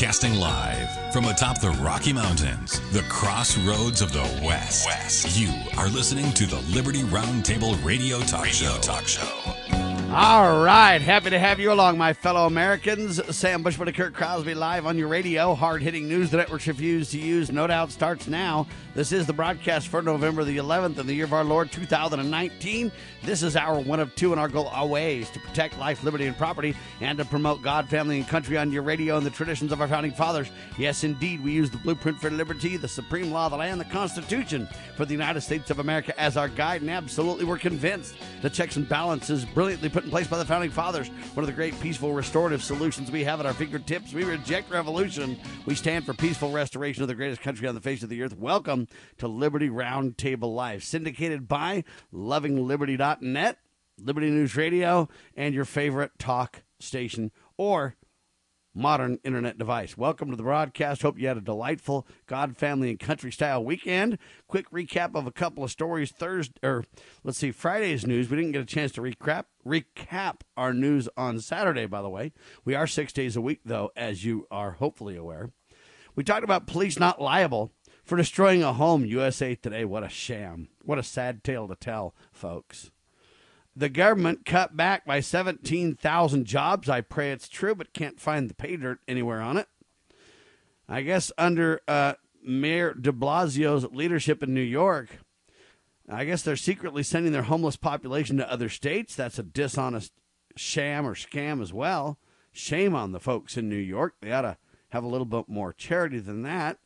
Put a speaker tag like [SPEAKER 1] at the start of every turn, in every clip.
[SPEAKER 1] Broadcasting live from atop the Rocky Mountains, the crossroads of the West. West. You are listening to the Liberty Roundtable Radio Talk radio Show. Talk Show.
[SPEAKER 2] All right, happy to have you along, my fellow Americans. Sam Bushman and Kurt Crosby live on your radio. Hard hitting news the networks refuse to use, no doubt, starts now. This is the broadcast for November the 11th in the year of our Lord 2019. This is our one of two, and our goal always to protect life, liberty, and property, and to promote God, family, and country on your radio and the traditions of our founding fathers. Yes, indeed, we use the blueprint for liberty, the supreme law of the land, the Constitution for the United States of America as our guide, and absolutely we're convinced the checks and balances brilliantly put in place by the founding fathers. One of the great peaceful restorative solutions we have at our fingertips. We reject revolution. We stand for peaceful restoration of the greatest country on the face of the earth. Welcome to Liberty Roundtable Live, syndicated by lovingliberty.net, Liberty News Radio, and your favorite talk station or modern internet device. Welcome to the broadcast. Hope you had a delightful God, family, and country style weekend. Quick recap of a couple of stories. Thursday, or let's see, Friday's news. We didn't get a chance to recap recap our news on Saturday. By the way, we are six days a week, though, as you are hopefully aware. We talked about police not liable for destroying a home. USA Today. What a sham! What a sad tale to tell, folks the government cut back by 17,000 jobs. I pray it's true, but can't find the pay dirt anywhere on it. I guess under uh, Mayor de Blasio's leadership in New York, I guess they're secretly sending their homeless population to other states. That's a dishonest sham or scam as well. Shame on the folks in New York. They ought to have a little bit more charity than that.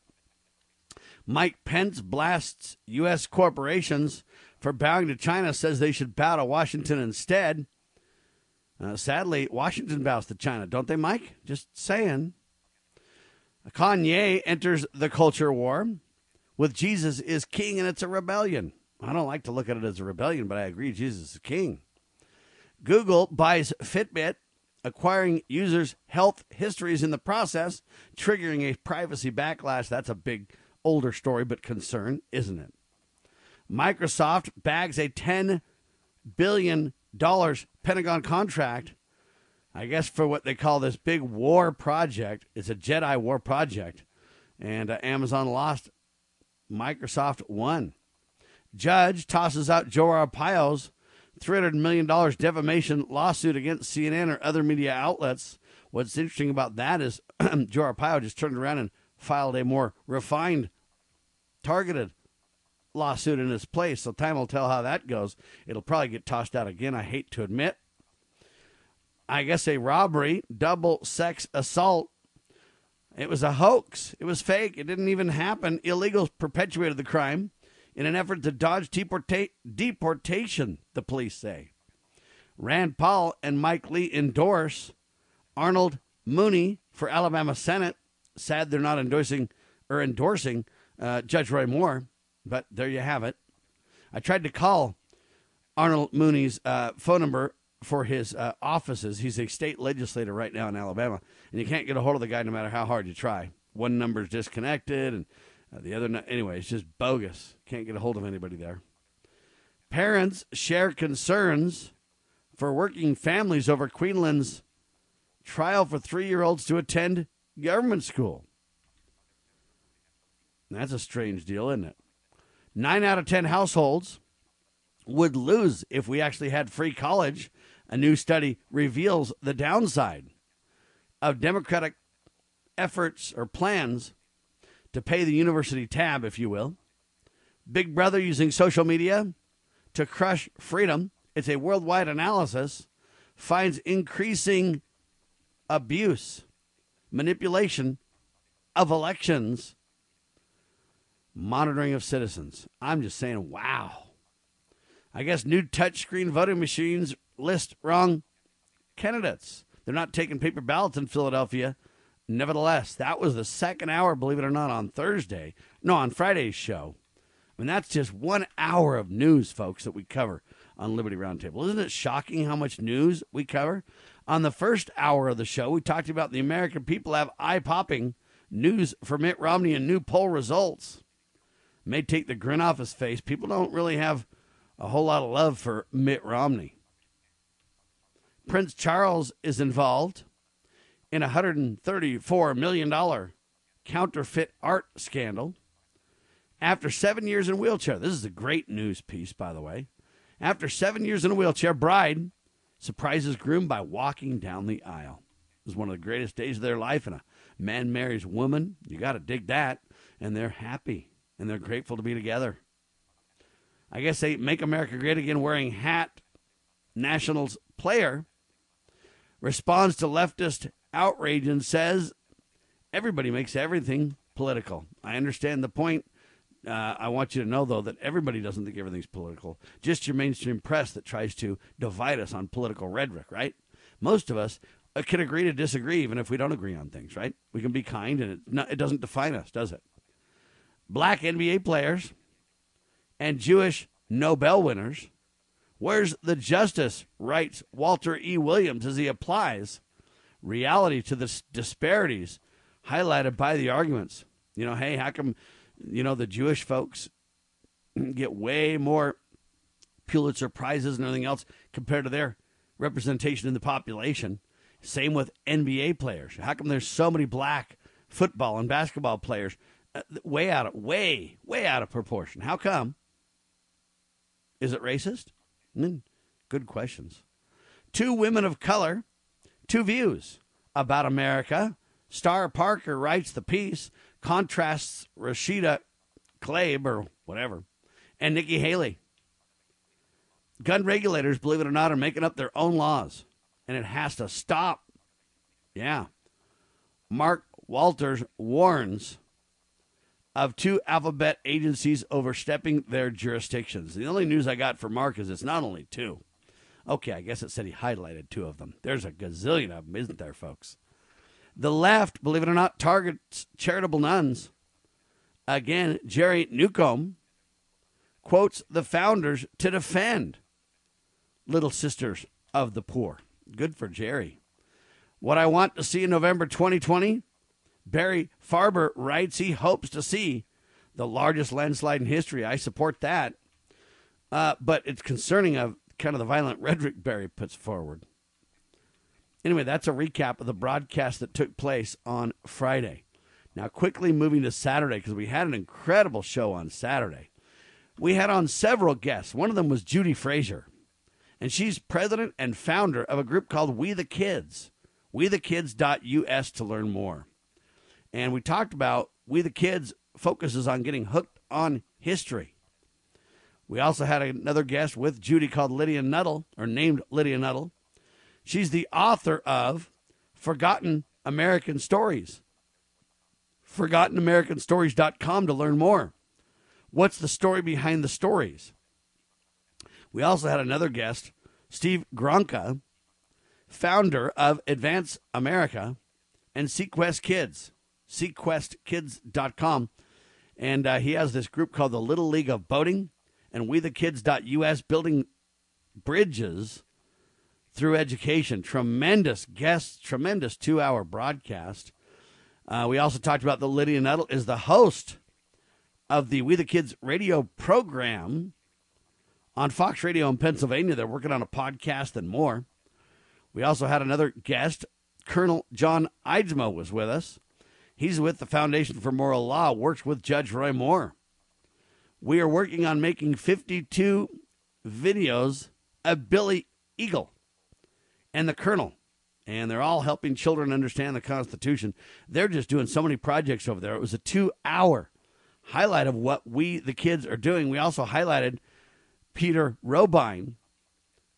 [SPEAKER 2] Mike Pence blasts U.S. corporations for bowing to China says they should bow to Washington instead. Uh, sadly, Washington bows to China, don't they, Mike? Just saying. Kanye enters the culture war with Jesus is king and it's a rebellion. I don't like to look at it as a rebellion, but I agree Jesus is king. Google buys Fitbit, acquiring users' health histories in the process, triggering a privacy backlash. That's a big older story, but concern, isn't it? Microsoft bags a $10 billion Pentagon contract, I guess, for what they call this big war project. It's a Jedi war project. And uh, Amazon lost, Microsoft won. Judge tosses out Joe Arpaio's $300 million defamation lawsuit against CNN or other media outlets. What's interesting about that is Joe Arpaio just turned around and filed a more refined, targeted lawsuit in its place. So time will tell how that goes. It'll probably get tossed out again, I hate to admit. I guess a robbery, double sex assault. It was a hoax. It was fake. It didn't even happen. Illegals perpetuated the crime in an effort to dodge deporta- deportation, the police say. Rand Paul and Mike Lee endorse Arnold Mooney for Alabama Senate. Sad they're not endorsing or endorsing uh, Judge Roy Moore. But there you have it. I tried to call Arnold Mooney's uh, phone number for his uh, offices. He's a state legislator right now in Alabama, and you can't get a hold of the guy no matter how hard you try. One number's disconnected, and uh, the other, no- anyway, it's just bogus. Can't get a hold of anybody there. Parents share concerns for working families over Queensland's trial for three year olds to attend government school. That's a strange deal, isn't it? Nine out of 10 households would lose if we actually had free college. A new study reveals the downside of Democratic efforts or plans to pay the university tab, if you will. Big Brother using social media to crush freedom. It's a worldwide analysis, finds increasing abuse, manipulation of elections monitoring of citizens. I'm just saying, wow. I guess new touchscreen voting machines list wrong candidates. They're not taking paper ballots in Philadelphia. Nevertheless, that was the second hour, believe it or not, on Thursday. No, on Friday's show. I mean, that's just one hour of news, folks, that we cover on Liberty Roundtable. Isn't it shocking how much news we cover? On the first hour of the show, we talked about the American people have eye popping news for Mitt Romney and new poll results may take the grin off his face. People don't really have a whole lot of love for Mitt Romney. Prince Charles is involved in a $134 million counterfeit art scandal. After seven years in a wheelchair, this is a great news piece, by the way. After seven years in a wheelchair, bride surprises groom by walking down the aisle. It was one of the greatest days of their life, and a man marries woman. You got to dig that. And they're happy and they're grateful to be together. I guess they make America great again wearing hat. Nationals player responds to leftist outrage and says everybody makes everything political. I understand the point. Uh, I want you to know, though, that everybody doesn't think everything's political. Just your mainstream press that tries to divide us on political rhetoric, right? Most of us uh, can agree to disagree, even if we don't agree on things, right? We can be kind, and it, it doesn't define us, does it? Black NBA players and Jewish Nobel winners. Where's the justice? writes Walter E. Williams as he applies reality to the disparities highlighted by the arguments. You know, hey, how come, you know, the Jewish folks get way more Pulitzer Prizes and everything else compared to their representation in the population? Same with NBA players. How come there's so many black football and basketball players? Uh, way out of way, way out of proportion. How come? Is it racist? Mm, good questions. Two women of color, two views about America. Star Parker writes the piece, contrasts Rashida Tlaib or whatever, and Nikki Haley. Gun regulators, believe it or not, are making up their own laws, and it has to stop. Yeah. Mark Walters warns of two alphabet agencies overstepping their jurisdictions. The only news I got for Mark is it's not only two. Okay, I guess it said he highlighted two of them. There's a gazillion of them, isn't there, folks? The left, believe it or not, targets charitable nuns. Again, Jerry Newcombe quotes the founders to defend Little Sisters of the Poor. Good for Jerry. What I want to see in November 2020 Barry Farber writes he hopes to see the largest landslide in history. I support that. Uh, but it's concerning of kind of the violent rhetoric Barry puts forward. Anyway, that's a recap of the broadcast that took place on Friday. Now, quickly moving to Saturday, because we had an incredible show on Saturday. We had on several guests. One of them was Judy Frazier, and she's president and founder of a group called We the Kids. WeTheKids.us to learn more. And we talked about We the Kids focuses on getting hooked on history. We also had another guest with Judy called Lydia Nuttall, or named Lydia Nuttall. She's the author of Forgotten American Stories. ForgottenAmericanStories.com to learn more. What's the story behind the stories? We also had another guest, Steve Gronka, founder of Advance America and Sequest Kids. sequestkids.com. And uh, he has this group called the Little League of Boating and We the Kids.us building bridges through education. Tremendous guests, tremendous two hour broadcast. Uh, we also talked about the Lydia Nuttall is the host of the We the Kids radio program on Fox Radio in Pennsylvania. They're working on a podcast and more. We also had another guest, Colonel John Eidsmoe was with us. He's with the Foundation for Moral Law, works with Judge Roy Moore. We are working on making 52 videos of Billy Eagle and the Colonel. And they're all helping children understand the Constitution. They're just doing so many projects over there. It was a two hour highlight of what we, the kids, are doing. We also highlighted Peter Robine,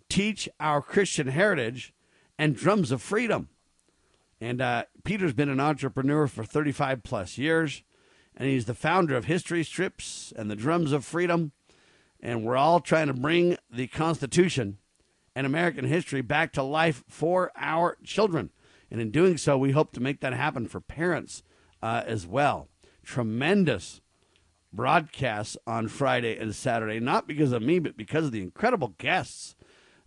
[SPEAKER 2] Teach Our Christian Heritage, and Drums of Freedom. And uh, Peter's been an entrepreneur for 35 plus years, and he's the founder of History Strips and the Drums of Freedom. And we're all trying to bring the Constitution and American history back to life for our children. And in doing so, we hope to make that happen for parents uh, as well. Tremendous broadcasts on Friday and Saturday, not because of me, but because of the incredible guests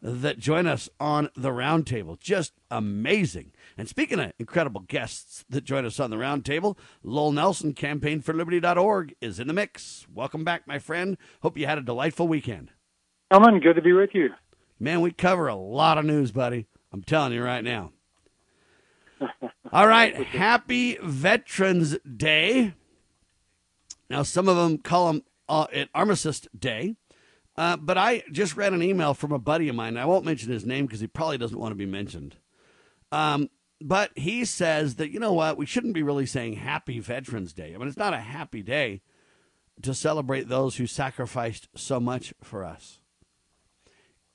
[SPEAKER 2] that join us on the roundtable. Just amazing. And speaking of incredible guests that join us on the roundtable, Lowell Nelson, campaignforliberty.org, is in the mix. Welcome back, my friend. Hope you had a delightful weekend.
[SPEAKER 3] Ellen, good to be with you.
[SPEAKER 2] Man, we cover a lot of news, buddy. I'm telling you right now. All right. Happy Veterans Day. Now, some of them call them uh, it Armistice Day. Uh, but I just read an email from a buddy of mine. I won't mention his name because he probably doesn't want to be mentioned. Um, but he says that, you know what, we shouldn't be really saying Happy Veterans Day. I mean, it's not a happy day to celebrate those who sacrificed so much for us.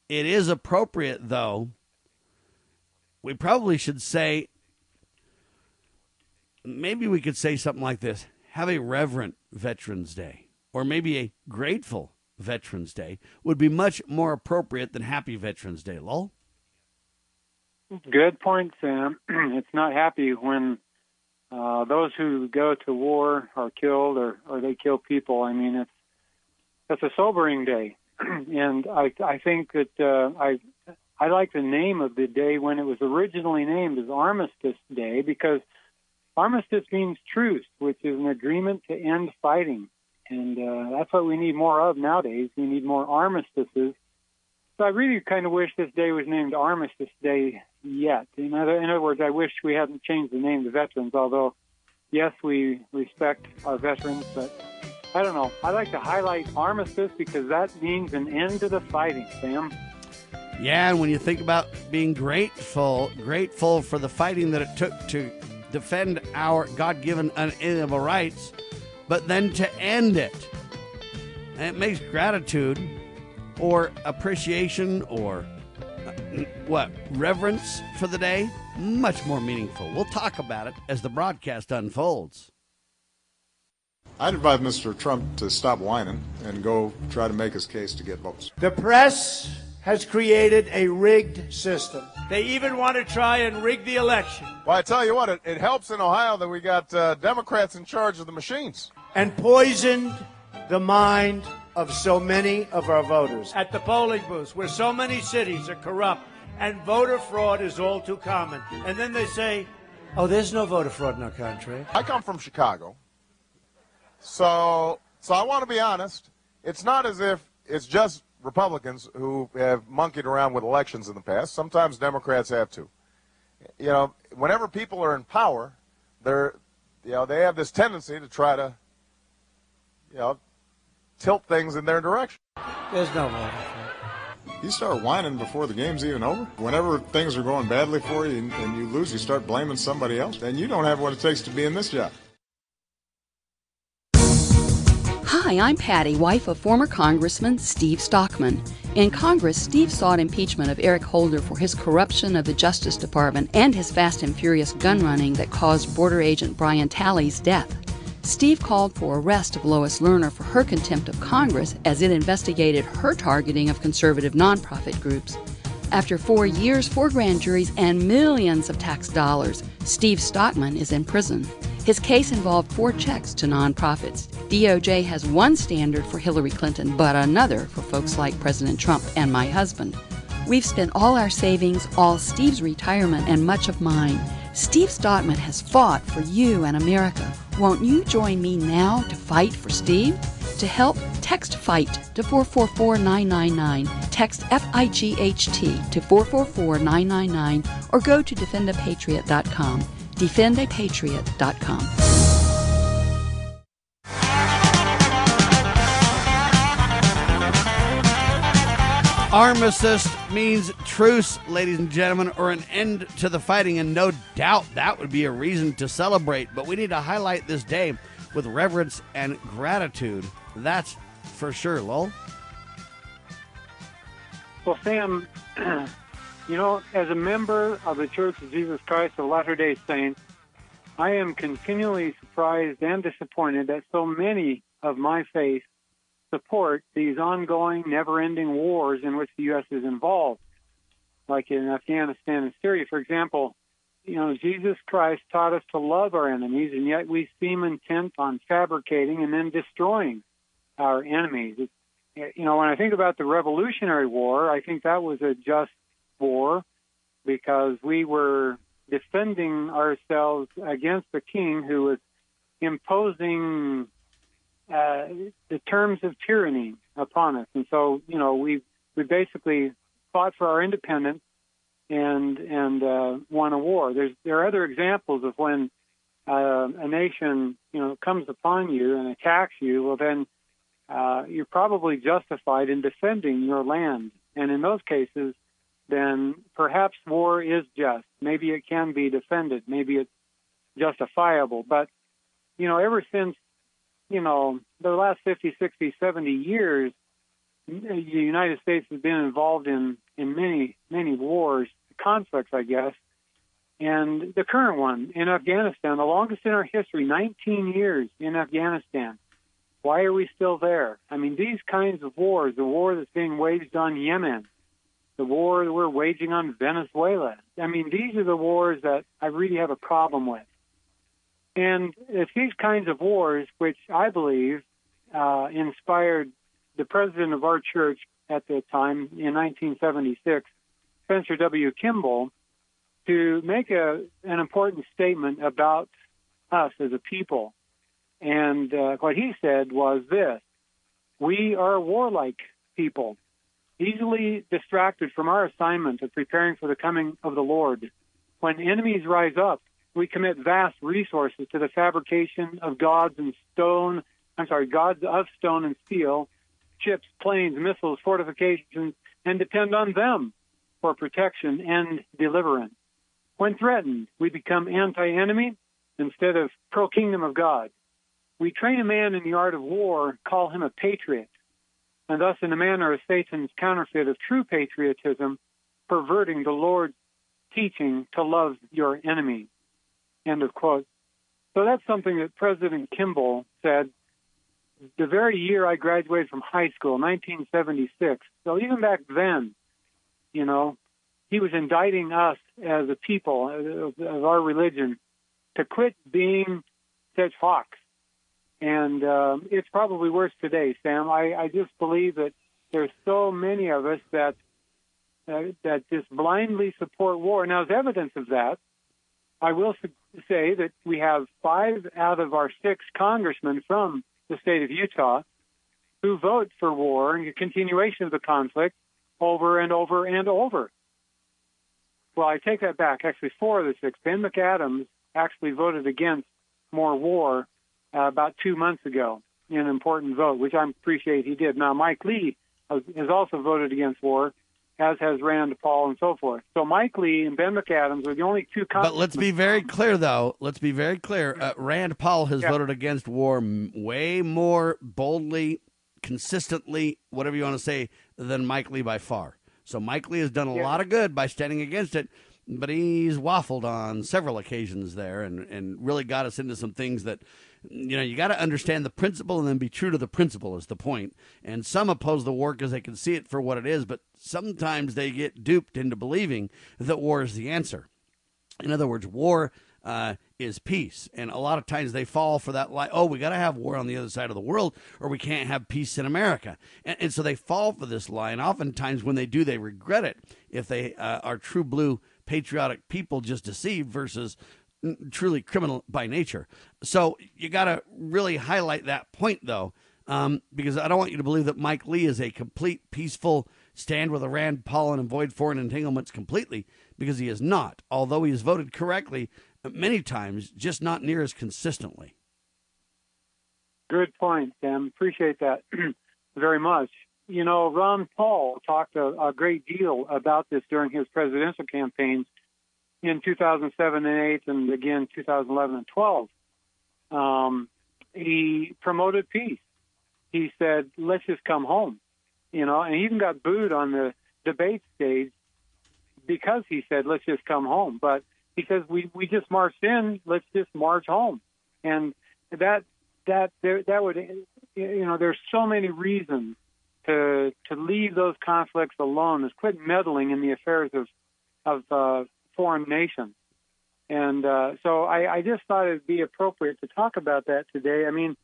[SPEAKER 2] It is appropriate, though. We probably should say, maybe we could say something like this have a reverent Veterans Day, or maybe a grateful Veterans Day would be much more appropriate than Happy Veterans Day. Lol.
[SPEAKER 3] Good point, Sam. it's not happy when uh, those who go to war are killed or, or they kill people. I mean, it's it's a sobering day, and I I think that uh, I I like the name of the day when it was originally named as Armistice Day because armistice means truce, which is an agreement to end fighting. And uh, that's what we need more of nowadays. We need more armistices. So I really kind of wish this day was named Armistice Day yet. In other, in other words, I wish we hadn't changed the name to veterans, although, yes, we respect our veterans, but I don't know. I like to highlight armistice because that means an end to the fighting, Sam.
[SPEAKER 2] Yeah, and when you think about being grateful, grateful for the fighting that it took to defend our God given unalienable rights, but then to end it. It makes gratitude or appreciation or what, reverence for the day much more meaningful. We'll talk about it as the broadcast unfolds.
[SPEAKER 4] I'd advise Mr. Trump to stop whining and go try to make his case to get votes.
[SPEAKER 5] The press has created a rigged system. They even want to try and rig the election.
[SPEAKER 6] Well, I tell you what, it, it helps in Ohio that we got uh, Democrats in charge of the machines.
[SPEAKER 5] And poisoned the mind of so many of our voters. At the polling booths, where so many cities are corrupt and voter fraud is all too common. And then they say, oh, there's no voter fraud in our country.
[SPEAKER 6] I come from Chicago. So, so I want to be honest. It's not as if it's just Republicans who have monkeyed around with elections in the past. Sometimes Democrats have too. You know, whenever people are in power, they're, you know, they have this tendency to try to, you know, tilt things in their direction.
[SPEAKER 5] There's no way.
[SPEAKER 4] You start whining before the game's even over. Whenever things are going badly for you and, and you lose, you start blaming somebody else. And you don't have what it takes to be in this job.
[SPEAKER 7] Hi, I'm Patty, wife of former Congressman Steve Stockman. In Congress, Steve sought impeachment of Eric Holder for his corruption of the Justice Department and his fast and furious gun running that caused border agent Brian Terry's death. Steve called for arrest of Lois Lerner for her contempt of Congress as it investigated her targeting of conservative nonprofit groups. After four years, four grand juries, and millions of tax dollars, Steve Stockman is in prison. His case involved four checks to nonprofits. DOJ has one standard for Hillary Clinton, but another for folks like President Trump and my husband. We've spent all our savings, all Steve's retirement, and much of mine. Steve Stockman has fought for you and America. Won't you join me now to fight for Steve? To help, text FIGHT to 444999. Text F I G H T to 444999 or go to defendapatriot.com defendapatriot.com.
[SPEAKER 2] Armistice means truce, ladies and gentlemen, or an end to the fighting, and no doubt that would be a reason to celebrate. But we need to highlight this day with reverence and gratitude. That's for sure, Lowell.
[SPEAKER 3] Well, Sam, You know, as a member of the Church of Jesus Christ of Latter day Saints, I am continually surprised and disappointed that so many of my faith support these ongoing, never ending wars in which the U.S. is involved, like in Afghanistan and Syria. For example, you know, Jesus Christ taught us to love our enemies, and yet we seem intent on fabricating and then destroying our enemies. It's, you know, when I think about the Revolutionary War, I think that was a just war because we were defending ourselves against the king who was imposing uh, the terms of tyranny upon us. And so, you know, we we basically fought for our independence and and uh, won a war. There's there are other examples of when uh, a nation you know comes upon you and attacks you. Well, then uh, you're probably justified in defending your land, and in those cases, then perhaps war is just. Maybe it can be defended. Maybe it's justifiable. But you know, ever since you know the last 50, 60, 70 years, the United States has been involved in in many many wars, conflicts, I guess. And the current one in Afghanistan, the longest in our history, 19 years in Afghanistan. Why are we still there? I mean, these kinds of wars, the war that's being waged on Yemen, the war that we're waging on Venezuela. I mean, these are the wars that I really have a problem with. And it's these kinds of wars which I believe uh, inspired the president of our church at the time in 1976, Spencer W. Kimball, to make a, an important statement about us as a people. And uh, what he said was this We are warlike people, easily distracted from our assignment of preparing for the coming of the Lord. When enemies rise up, we commit vast resources to the fabrication of gods and stone, I'm sorry, gods of stone and steel, ships, planes, missiles, fortifications, and depend on them for protection and deliverance. When threatened, we become anti enemy instead of pro kingdom of God. We train a man in the art of war, call him a patriot, and thus in the manner of Satan's counterfeit of true patriotism, perverting the Lord's teaching to love your enemy. End of quote. So that's something that President Kimball said the very year I graduated from high school, 1976. So even back then, you know, he was indicting us as a people of, of our religion to quit being such hawks. And uh, it's probably worse today, Sam. I, I just believe that there's so many of us that uh, that just blindly support war. Now, as evidence of that, I will say that we have five out of our six congressmen from the state of Utah who vote for war and continuation of the conflict over and over and over. Well, I take that back. Actually, four of the six. Ben McAdams actually voted against more war uh, about two months ago in an important vote, which I appreciate he did. Now, Mike Lee has also voted against war, as has Rand Paul and so forth. So Mike Lee and Ben McAdams are the only two.
[SPEAKER 2] But let's be very clear, though. Let's be very clear. Uh, Rand Paul has yeah. voted against war way more boldly, consistently, whatever you want to say, than Mike Lee by far. So Mike Lee has done a yeah. lot of good by standing against it, but he's waffled on several occasions there and, and really got us into some things that you know, you got to understand the principle and then be true to the principle is the point. And some oppose the war because they can see it for what it is, but sometimes they get duped into believing that war is the answer. In other words, war uh, is peace. And a lot of times they fall for that lie, oh, we got to have war on the other side of the world or we can't have peace in America. And, and so they fall for this lie. And oftentimes when they do, they regret it if they uh, are true blue patriotic people just deceived versus truly criminal by nature. So you got to really highlight that point, though, um, because I don't want you to believe that Mike Lee is a complete peaceful stand with a Rand Paul and avoid foreign entanglements completely, because he is not. Although he has voted correctly many times, just not near as consistently.
[SPEAKER 3] Good point, Sam. Appreciate that very much. You know, Ron Paul talked a, a great deal about this during his presidential campaigns in 2007 and 8 and again 2011 and 12. Um, he promoted peace. He said, let's just come home, you know, and he even got booed on the debate stage because he said, let's just come home. But says, we, we just marched in, let's just march home. And that, that, there, that would, you know, there's so many reasons to, to leave those conflicts alone, is quit meddling in the affairs of, of, uh, foreign nations. And uh, so I, I just thought it'd be appropriate to talk about that today. I mean,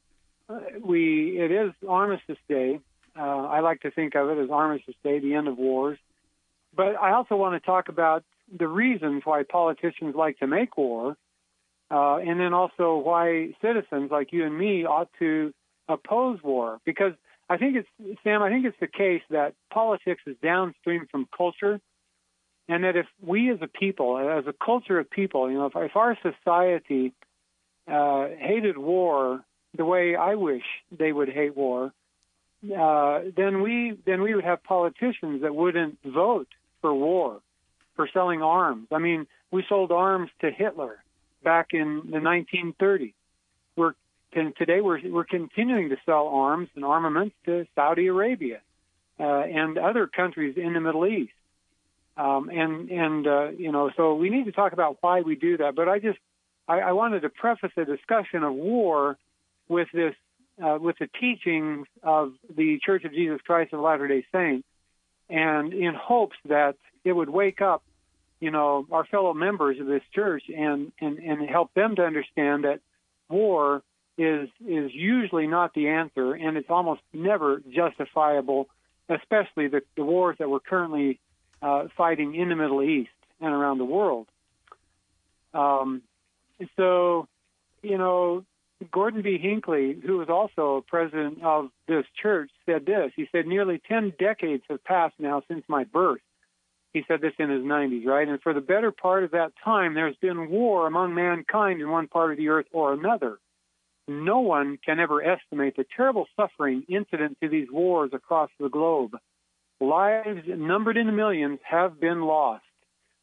[SPEAKER 3] uh, we it is Armistice Day. Uh, I like to think of it as Armistice Day, the end of wars. But I also want to talk about the reasons why politicians like to make war, uh, and then also why citizens like you and me ought to oppose war. Because I think it's Sam. I think it's the case that politics is downstream from culture and that if we as a people, as a culture of people, you know, if, if our society uh, hated war the way I wish they would hate war, uh, then we then we would have politicians that wouldn't vote for war, for selling arms. I mean, we sold arms to Hitler back in the 1930s. We're today we're we're continuing to sell arms and armaments to Saudi Arabia uh, and other countries in the Middle East. Um, and and uh, you know, so we need to talk about why we do that. But I just I, I wanted to preface a discussion of war with this uh, with the teachings of the Church of Jesus Christ of Latter Day Saints, and in hopes that it would wake up, you know, our fellow members of this church and and and help them to understand that war is is usually not the answer, and it's almost never justifiable, especially the, the wars that we're currently uh, fighting in the Middle East and around the world. Um, so, you know, Gordon B. Hinckley, who was also president of this church, said this. He said, Nearly 10 decades have passed now since my birth. He said this in his 90s, right? And for the better part of that time, there's been war among mankind in one part of the earth or another. No one can ever estimate the terrible suffering incident to these wars across the globe. Lives numbered in the millions have been lost.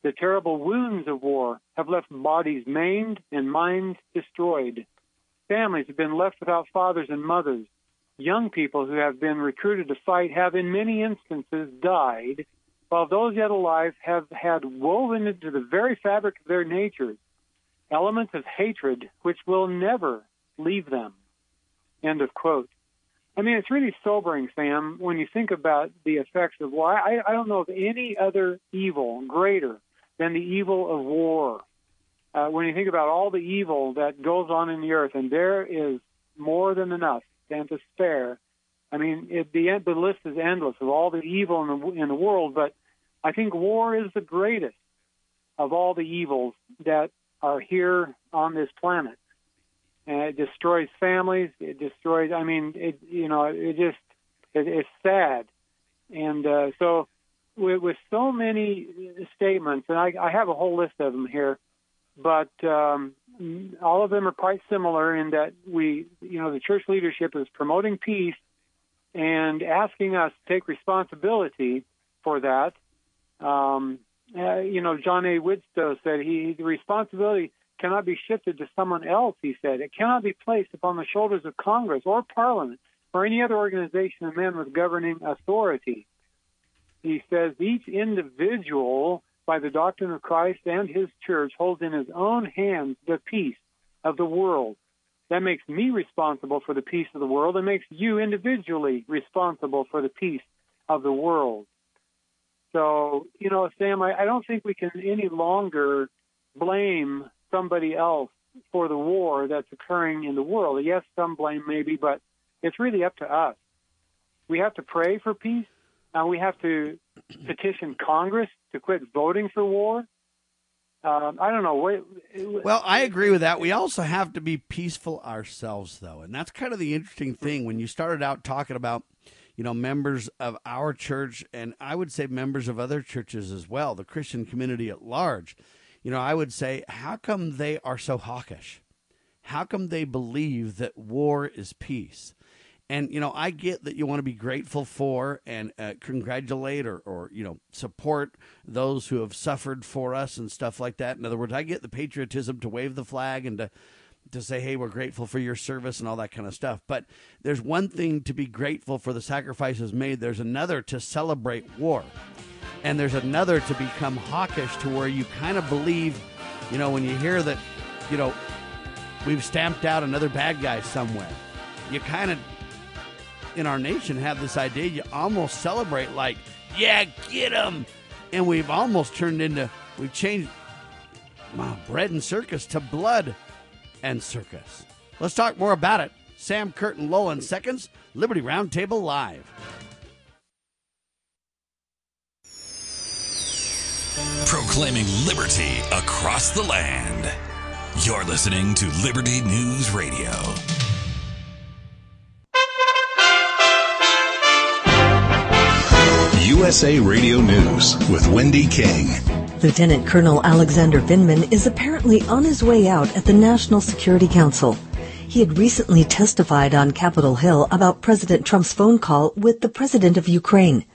[SPEAKER 3] The terrible wounds of war have left bodies maimed and minds destroyed. Families have been left without fathers and mothers. Young people who have been recruited to fight have, in many instances, died, while those yet alive have had woven into the very fabric of their natures elements of hatred which will never leave them. End of quote. I mean, it's really sobering, Sam, when you think about the effects of war. I, I don't know of any other evil greater than the evil of war. Uh, when you think about all the evil that goes on in the earth, and there is more than enough than to spare. I mean, it, the the list is endless of all the evil in the in the world, but I think war is the greatest of all the evils that are here on this planet and it destroys families. It destroys. I mean, it you know, it just it, it's sad, and uh, so with, with so many statements, and I, I have a whole list of them here, but um, all of them are quite similar in that we, you know, the church leadership is promoting peace and asking us to take responsibility for that. Um, uh, you know, John A. Widtsoe said he the responsibility cannot be shifted to someone else, he said. It cannot be placed upon the shoulders of Congress or Parliament or any other organization of men with governing authority. He says each individual, by the doctrine of Christ and his church, holds in his own hands the peace of the world. That makes me responsible for the peace of the world and makes you individually responsible for the peace of the world. So, you know, Sam, I, I don't think we can any longer blame somebody else for the war that's occurring in the world. Yes, some blame maybe, but it's really up to us. We have to pray for peace. and we have to petition Congress to quit voting for war. Um, I don't know. What,
[SPEAKER 2] well, I agree with that. We also have to be peaceful ourselves, though, and that's kind of the interesting thing. When you started out talking about, you know, members of our church, and I would say members of other churches as well, the Christian community at large you know, I would say, how come they are so hawkish? How come they believe that war is peace? And, you know, I get that you want to be grateful for and uh, congratulate or, or, you know, support those who have suffered for us and stuff like that. In other words, I get the patriotism to wave the flag and to, to say, hey, we're grateful for your service and all that kind of stuff. But there's one thing to be grateful for the sacrifices made, there's another to celebrate war and there's another to become hawkish to where you kind of believe, you know, when you hear that, you know, we've stamped out another bad guy somewhere, you kind of, in our nation, have this idea you almost celebrate like, yeah, get him. And we've almost turned into, we've changed wow, bread and circus to blood and circus. Let's talk more about it. Sam Kurt and Lowell in seconds, Liberty Roundtable Live.
[SPEAKER 1] Proclaiming liberty across the land. You're listening to Liberty News Radio.
[SPEAKER 8] USA Radio News with Wendy King. Lieutenant Colonel Alexander Vindman is apparently on his way out at the National Security Council. He had recently testified on Capitol Hill about President Trump's phone call with the President of Ukraine.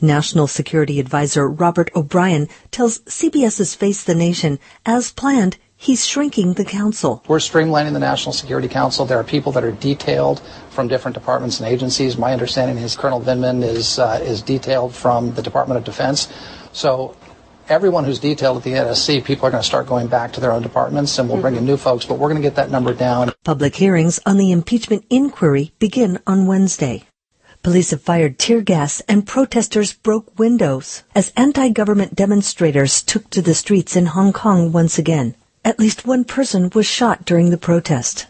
[SPEAKER 8] National Security Advisor Robert O'Brien tells CBS's Face the Nation, as planned, he's shrinking the council.
[SPEAKER 9] We're streamlining the National Security Council. There are people that are detailed from different departments and agencies. My understanding is Colonel Vindman is uh, is detailed from the Department of Defense. So everyone who's detailed at the NSC, people are going to start going back to their own departments and we'll bring in new folks, but we're going to get that number down.
[SPEAKER 8] Public hearings on the impeachment inquiry begin on Wednesday. Police have fired tear gas and protesters broke windows as anti-government demonstrators took to the streets in Hong Kong once again. At least one person was shot during the protest.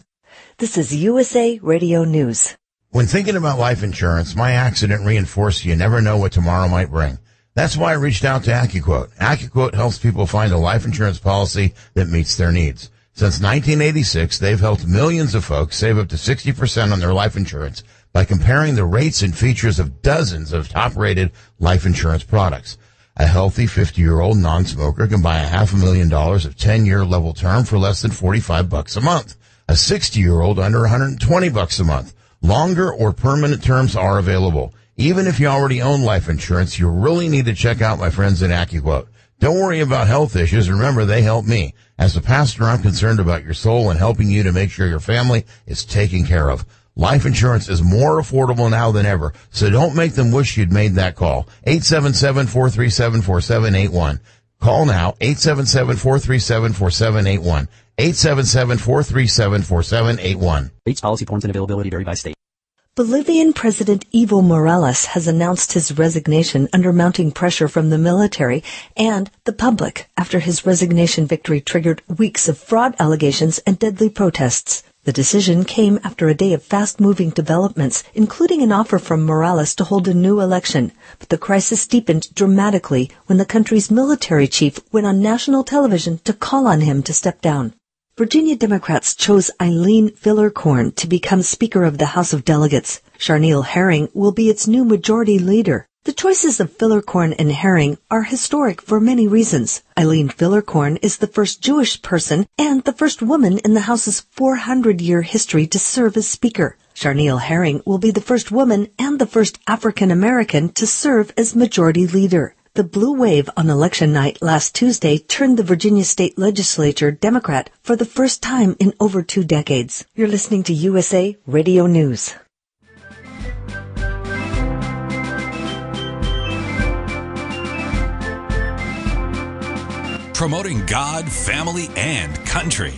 [SPEAKER 8] This is USA Radio News.
[SPEAKER 10] When thinking about life insurance, my accident reinforced you never know what tomorrow might bring. That's why I reached out to AccuQuote. AccuQuote helps people find a life insurance policy that meets their needs. Since 1986, they've helped millions of folks save up to 60% on their life insurance by comparing the rates and features of dozens of top-rated life insurance products. A healthy 50-year-old non-smoker can buy a half a million dollars of 10-year level term for less than 45 bucks a month. A 60-year-old under 120 bucks a month. Longer or permanent terms are available. Even if you already own life insurance, you really need to check out my friends at AccuQuote. Don't worry about health issues. Remember, they help me. As a pastor, I'm concerned about your soul and helping you to make sure your family is taken care of. Life insurance is more affordable now than ever, so don't make them wish you'd made that call. 877-437-4781. Call now, 877-437-4781. 877-437-4781.
[SPEAKER 11] Rates, policy forms, and availability vary by state.
[SPEAKER 8] Bolivian President Evo Morales has announced his resignation under mounting pressure from the military and the public after his resignation victory triggered weeks of fraud allegations and deadly protests. The decision came after a day of fast-moving developments, including an offer from Morales to hold a new election. But the crisis deepened dramatically when the country's military chief went on national television to call on him to step down. Virginia Democrats chose Eileen Filler-Corn to become Speaker of the House of Delegates. Charniele Herring will be its new majority leader. The choices of Filler-Corn and Herring are historic for many reasons. Eileen Filler-Corn is the first Jewish person and the first woman in the House's 400-year history to serve as Speaker. Charniele Herring will be the first woman and the first African American to serve as Majority Leader. The blue wave on election night last Tuesday turned the Virginia state legislature Democrat for the first time in over two decades. You're listening to USA Radio News.
[SPEAKER 1] Promoting God, family, and country.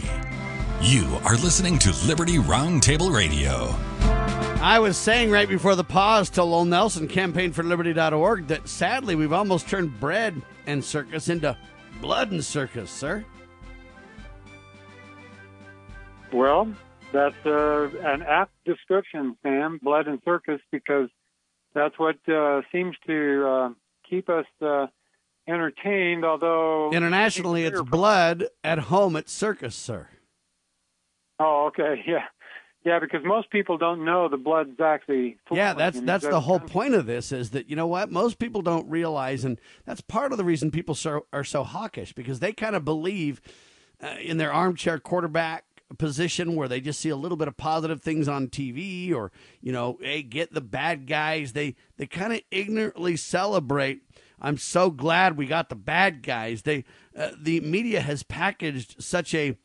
[SPEAKER 1] You are listening to Liberty Roundtable Radio.
[SPEAKER 2] I was saying right before the pause to Lowell Nelson, campaignforliberty.org, that sadly we've almost turned bread and circus into blood and circus, sir.
[SPEAKER 3] Well, that's uh, an apt description, Sam, blood and circus, because that's what uh, seems to uh, keep us uh, entertained, although.
[SPEAKER 2] Internationally, it's blood. At home, it's circus, sir.
[SPEAKER 3] Oh, okay. Yeah. Yeah, because most people don't know the blood's actually.
[SPEAKER 2] Yeah, that's that's the whole point of this is that you know what most people don't realize, and that's part of the reason people so, are so hawkish because they kind of believe uh, in their armchair quarterback position where they just see a little bit of positive things on TV or you know, hey, get the bad guys. They they kind of ignorantly celebrate. I'm so glad we got the bad guys. They uh, the media has packaged such a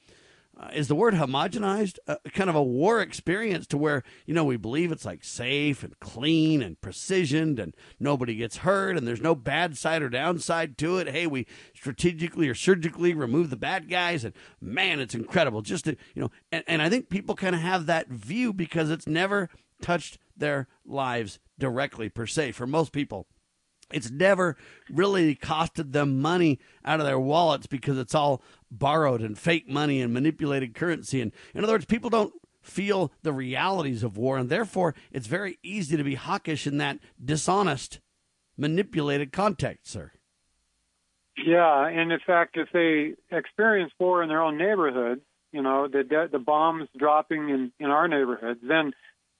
[SPEAKER 2] uh, is the word homogenized? Uh, kind of a war experience to where you know we believe it's like safe and clean and precisioned and nobody gets hurt and there's no bad side or downside to it. Hey we strategically or surgically remove the bad guys and man it's incredible. Just to you know and, and i think people kind of have that view because it's never touched their lives directly per se. For most people it's never really costed them money out of their wallets because it's all borrowed and fake money and manipulated currency. And in other words, people don't feel the realities of war, and therefore it's very easy to be hawkish in that dishonest, manipulated context, sir.
[SPEAKER 3] Yeah, and in fact, if they experience war in their own neighborhood, you know, the the bombs dropping in in our neighborhoods, then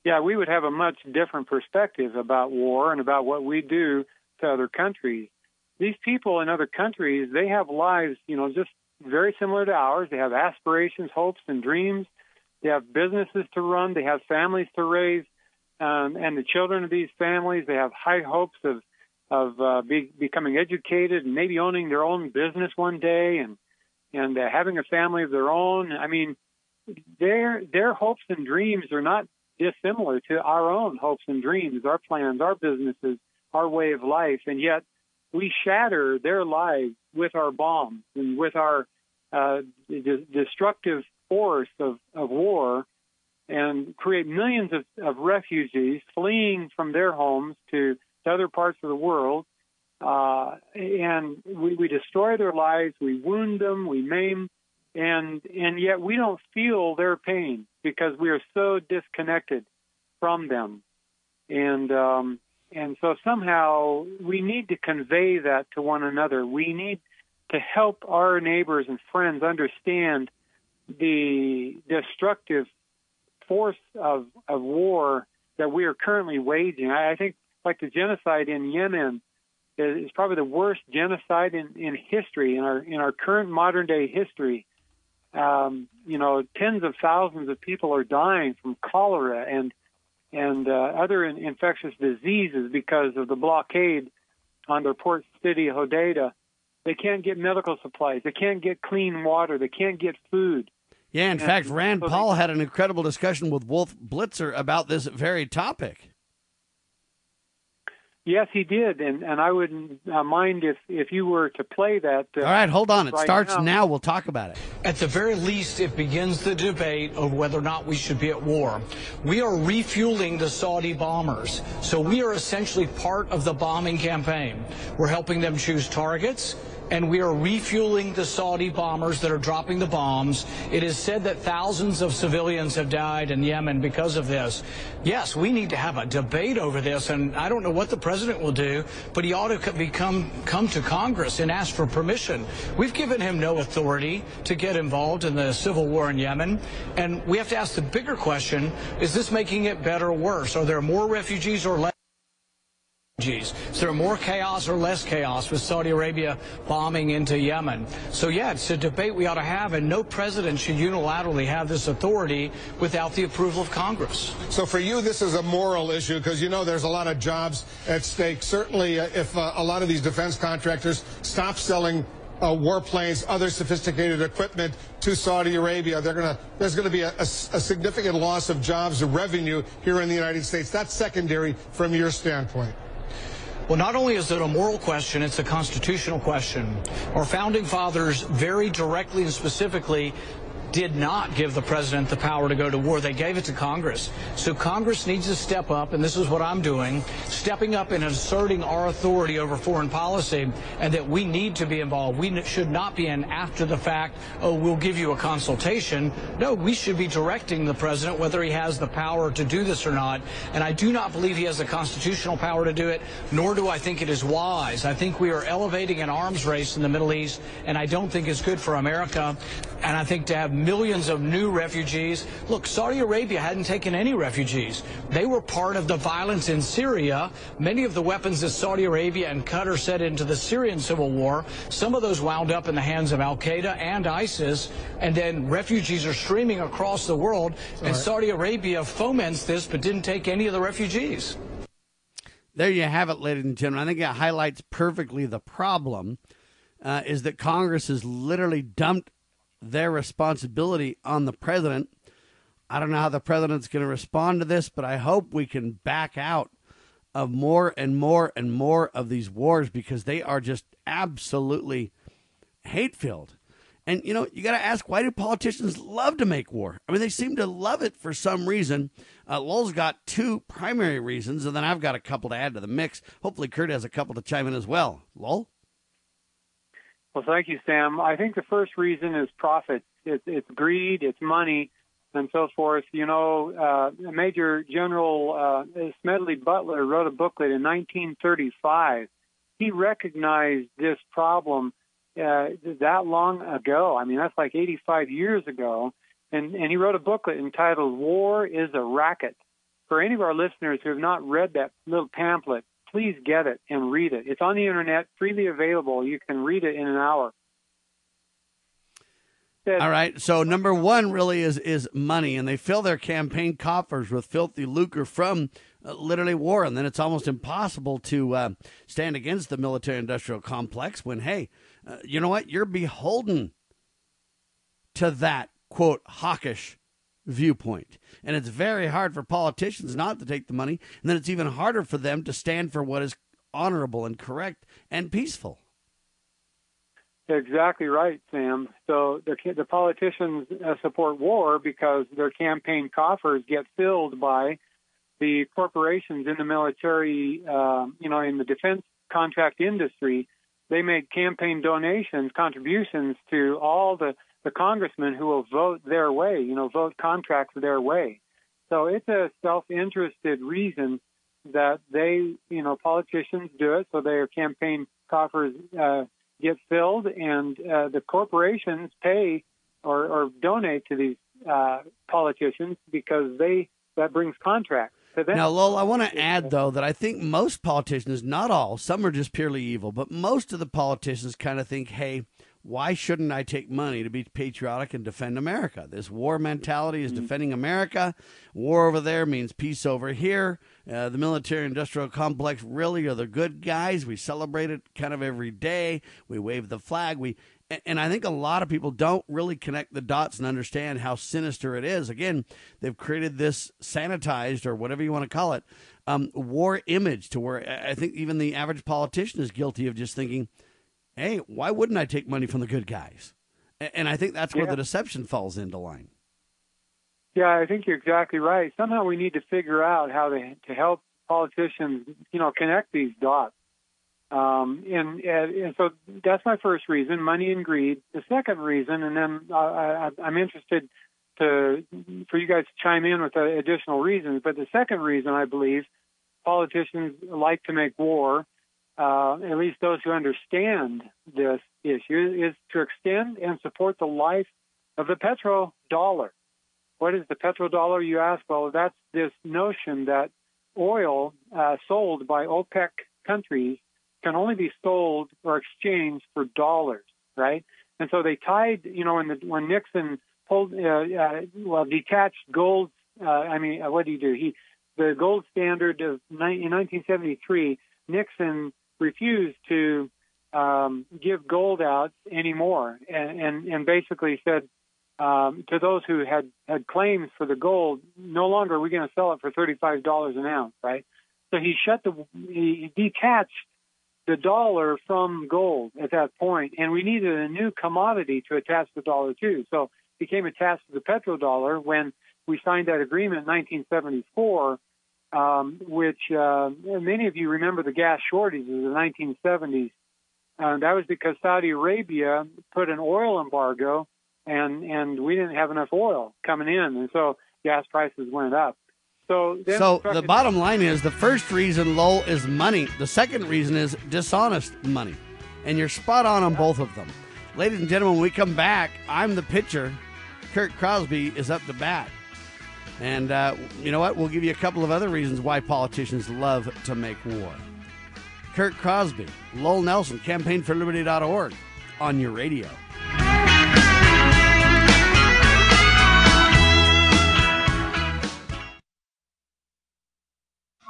[SPEAKER 3] yeah, we would have a much different perspective about war and about what we do to other countries. these people in other countries, they have lives, you know, just very similar to ours. They have aspirations, hopes, and dreams. They have businesses to run. They have families to raise, um, and the children of these families. They have high hopes of of uh, be, becoming educated and maybe owning their own business one day, and and uh, having a family of their own. I mean, their their hopes and dreams are not dissimilar to our own hopes and dreams, our plans, our businesses, our way of life, and yet we shatter their lives with our bombs and with our uh, de- destructive force of, of war and create millions of, of refugees fleeing from their homes to, to other parts of the world. Uh, and we, we destroy their lives, we wound them, we maim, and and yet we don't feel their pain because we are so disconnected from them. And um, and so somehow we need to convey that to one another. We need to help our neighbors and friends understand the destructive force of, of war that we are currently waging. I, I think, like the genocide in Yemen, is probably the worst genocide in, in history, in our in our current modern day history. Um, you know, tens of thousands of people are dying from cholera and and uh, other in- infectious diseases because of the blockade on their port city, Hodeidah. They can't get medical supplies. They can't get clean water. They can't get food.
[SPEAKER 2] Yeah, in
[SPEAKER 3] And
[SPEAKER 2] fact, Rand
[SPEAKER 3] so they-
[SPEAKER 2] Paul had an incredible discussion with Wolf Blitzer about this very topic.
[SPEAKER 3] Yes, he did, and and I wouldn't uh, mind if if you were to play that. Uh,
[SPEAKER 2] All right, hold on. It
[SPEAKER 3] right
[SPEAKER 2] starts
[SPEAKER 3] now.
[SPEAKER 2] now. We'll talk about it.
[SPEAKER 12] At the very least, it begins the debate of whether or not we should be at war. We are refueling the Saudi bombers. So we are essentially part of the bombing campaign. We're helping them choose targets. And we are refueling the Saudi bombers that are dropping the bombs. It is said that thousands of civilians have died in Yemen because of this. Yes, we need to have a debate over this, and I don't know what the president will do, but he ought to co- become come to Congress and ask for permission. We've given him no authority to get involved in the civil war in Yemen, and we have to ask the bigger question: Is this making it better or worse? Are there more refugees or less? Is there more chaos or less chaos with Saudi Arabia bombing into Yemen? So yeah, it's a debate we ought to have, and no president should unilaterally have this authority without the approval of Congress.
[SPEAKER 13] So for you, this is a moral issue because you know there's a lot of jobs at stake. Certainly, uh, if uh, a lot of these defense contractors stop selling uh, warplanes, other sophisticated equipment to Saudi Arabia, gonna there's going to be a significant loss of jobs and revenue here in the United States. That's secondary from your standpoint.
[SPEAKER 12] Well, not only is it a moral question, it's a constitutional question. Our founding fathers very directly and specifically did not give the president the power to go to war. They gave it to Congress. So Congress needs to step up, and this is what I'm doing, stepping up and asserting our authority over foreign policy, and that we need to be involved. We should not be an after the fact, oh, we'll give you a consultation. No, we should be directing the president whether he has the power to do this or not. And I do not believe he has the constitutional power to do it, nor do I think it is wise. I think we are elevating an arms race in the Middle East, and I don't think it's good for America. And I think to have millions of new refugees. Look, Saudi Arabia hadn't taken any refugees. They were part of the violence in Syria. Many of the weapons that Saudi Arabia and Qatar set into the Syrian civil war, some of those wound up in the hands of Al Qaeda and ISIS. And then refugees are streaming across the world. And. Saudi Arabia foments this, but didn't take any of the refugees.
[SPEAKER 2] There you have it, ladies and gentlemen. I think it highlights perfectly the problem uh, is that Congress has literally dumped their responsibility on the president. I don't know how the president's going to respond to this, but I hope we can back out of more and more and more of these wars because they are just absolutely hate filled. And you know, you got to ask why do politicians love to make war? I mean, they seem to love it for some reason. Uh, Lowell's got two primary reasons, and then I've got a couple to add to the mix. Hopefully, Kurt has a couple to chime in as well. Lowell?
[SPEAKER 3] Well, thank you, Sam. I think the first reason is profit. It's, it's greed, it's money, and so forth. You know, uh, Major General uh, Smedley Butler wrote a booklet in 1935. He recognized this problem uh, that long ago. I mean, that's like 85 years ago. And, and he wrote a booklet entitled War is a Racket. For any of our listeners who have not read that little pamphlet, please get it and read it. It's on the internet, freely available. You can read it in an hour.
[SPEAKER 2] All right. So number one really is is money, and they fill their campaign coffers with filthy lucre from uh, literally war, and then it's almost impossible to uh, stand against the military-industrial complex when, hey, uh, you know what? You're beholden to that quote hawkish viewpoint, and it's very hard for politicians not to take the money, and then it's even harder for them to stand for what is honorable and correct and peaceful.
[SPEAKER 3] Exactly right, Sam. So the the politicians uh, support war because their campaign coffers get filled by the corporations in the military, uh, you know, in the defense contract industry. They make campaign donations, contributions to all the the congressmen who will vote their way, you know, vote contracts their way. So it's a self-interested reason that they, you know, politicians do it so their campaign coffers uh, get filled, and uh, the corporations pay or, or donate to these uh, politicians because they that brings contracts. To them.
[SPEAKER 2] Now, Lowell, I want to add though that I think most politicians, not all, some are just purely evil, but most of the politicians kind of think, hey. Why shouldn't I take money to be patriotic and defend America? This war mentality is mm-hmm. defending America. War over there means peace over here. Uh, the military industrial complex really are the good guys. We celebrate it kind of every day. We wave the flag. We and I think a lot of people don't really connect the dots and understand how sinister it is. Again, they've created this sanitized or whatever you want to call it um, war image to where I think even the average politician is guilty of just thinking, "Hey, why wouldn't I take money from the good guys?" And I think that's where yeah. the deception falls into line.
[SPEAKER 3] Yeah, I think you're exactly right. Somehow we need to figure out how to to help politicians, you know, connect these dots. Um, and, and so that's my first reason, money and greed. The second reason, and then I, I'm interested to for you guys to chime in with additional reasons. But the second reason, I believe, politicians like to make war. Uh, at least those who understand this issue is to extend and support the life of the petrodollar. What is the petrodollar, you ask? Well, that's this notion that oil uh, sold by OPEC countries can only be sold or exchanged for dollars, right? And so they tied, you know, when the when Nixon pulled, uh, uh, well, detached gold. Uh, I mean, uh, what did he do? He the gold standard of ni- in 1973. Nixon refused to um, give gold out anymore, and, and and basically said um, to those who had had claims for the gold, no longer are we going to sell it for thirty-five dollars an ounce, right? So he shut the he detached the dollar from gold at that point, and we needed a new commodity to attach the dollar to. So it became attached to the petrodollar when we signed that agreement in 1974, um, which uh, many of you remember the gas shortages of the 1970s. Uh, that was because Saudi Arabia put an oil embargo and and we didn't have enough oil coming in, and so gas prices went up. So,
[SPEAKER 2] so the bottom line is the first reason Lowell is money. The second reason is dishonest money, and you're spot on on both of them. Ladies and gentlemen, when we come back, I'm the pitcher. Kurt Crosby is up to bat. And uh, you know what? We'll give you a couple of other reasons why politicians love to make war. Kurt Crosby, Lowell Nelson, campaignforliberty.org on your radio.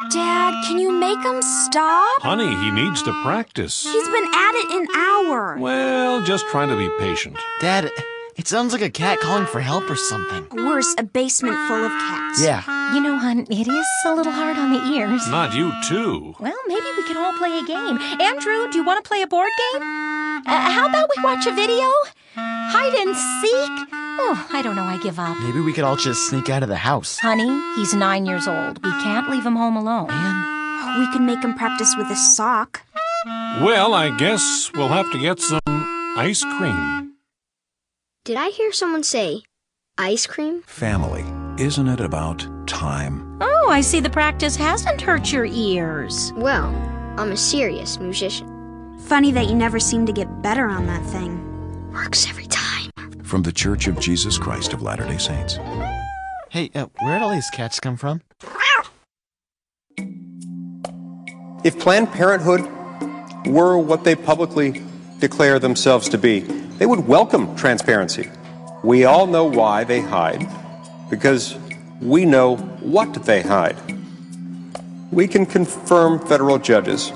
[SPEAKER 14] Dad, can you make him stop?
[SPEAKER 15] Honey, he needs to practice.
[SPEAKER 14] He's been at it an hour.
[SPEAKER 15] Well, just trying to be patient.
[SPEAKER 16] Dad, it sounds like a cat calling for help or something.
[SPEAKER 14] Worse, a basement full of cats.
[SPEAKER 16] Yeah.
[SPEAKER 17] You know, hon, it is a little hard on the ears.
[SPEAKER 15] Not you, too.
[SPEAKER 17] Well, maybe we could all play a game. Andrew, do you want to play a board game? Uh, how about we watch a video? Hide and seek? Oh, I don't know. I give up.
[SPEAKER 16] Maybe we could all just sneak out of the house.
[SPEAKER 17] Honey, he's nine years old. We can't leave him home alone.
[SPEAKER 16] And
[SPEAKER 14] we can make him practice with a sock.
[SPEAKER 15] Well, I guess we'll have to get some ice cream.
[SPEAKER 14] Did I hear someone say ice cream?
[SPEAKER 18] Family. Isn't it about time?
[SPEAKER 17] Oh, I see the practice hasn't hurt your ears.
[SPEAKER 14] Well, I'm a serious musician. Funny that you never seem to get better on that thing. Works every time
[SPEAKER 18] from the Church of Jesus Christ of Latter day Saints.
[SPEAKER 16] Hey, uh, where'd all these cats come from?
[SPEAKER 19] If Planned Parenthood were what they publicly declare themselves to be, they would welcome transparency. We all know why they hide, because we know what they hide. We can confirm federal judges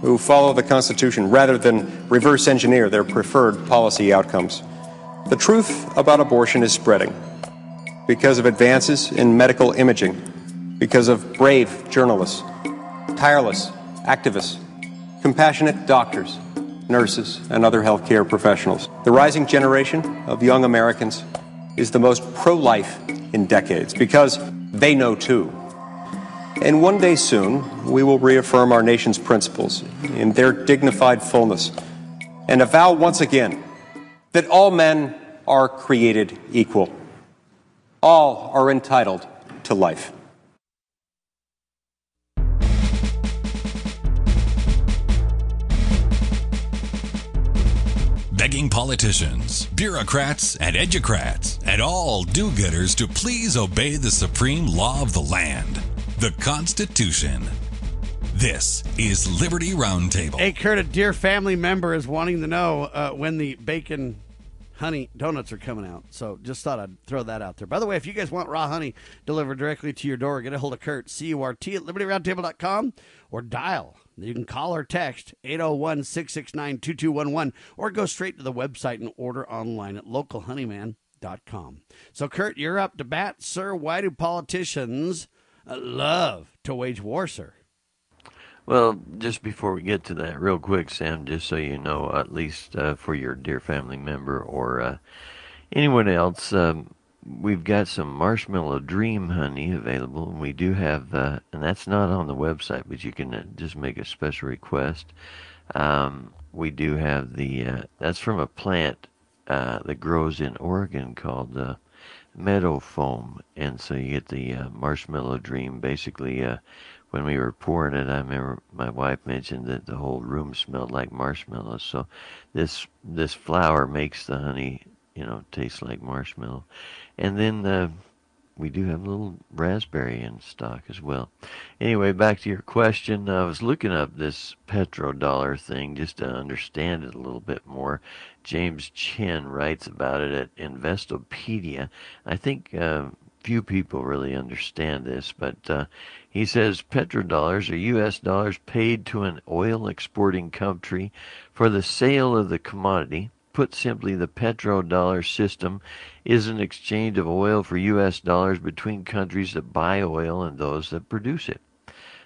[SPEAKER 19] who follow the Constitution rather than reverse engineer their preferred policy outcomes. The truth about abortion is spreading because of advances in medical imaging, because of brave journalists, tireless activists, compassionate doctors, nurses, and other healthcare professionals. The rising generation of young Americans is the most pro life in decades because they know too. And one day soon, we will reaffirm our nation's principles in their dignified fullness and avow once again that all men are created equal. All are entitled to life.
[SPEAKER 1] Begging politicians, bureaucrats, and educrats, and all do gooders to please obey the supreme law of the land, the Constitution. This is Liberty Roundtable.
[SPEAKER 2] Hey, Kurt, a dear family member is wanting to know uh, when the bacon honey donuts are coming out. So just thought I'd throw that out there. By the way, if you guys want raw honey delivered directly to your door, get a hold of Kurt, C U R T, at libertyroundtable.com or dial you can call or text 801 669 2211 or go straight to the website and order online at localhoneyman.com. So, Kurt, you're up to bat, sir. Why do politicians love to wage war, sir?
[SPEAKER 20] Well, just before we get to that, real quick, Sam, just so you know, at least uh, for your dear family member or uh, anyone else, um, we've got some marshmallow dream honey available and we do have uh, and that's not on the website but you can uh, just make a special request. Um, we do have the uh, that's from a plant uh, that grows in oregon called meadow foam and so you get the marshmallow dream basically when we were pouring it i remember my wife mentioned that the whole room smelled like marshmallows so this this flower makes the honey you know taste like marshmallow and then uh, we do have a little raspberry in stock as well. Anyway, back to your question. I was looking up this petrodollar thing just to understand it a little bit more. James Chen writes about it at Investopedia. I think uh, few people really understand this, but uh, he says petrodollars are U.S. dollars paid to an oil exporting country for the sale of the commodity Put simply, the petrodollar system is an exchange of oil for U.S. dollars between countries that buy oil and those that produce it.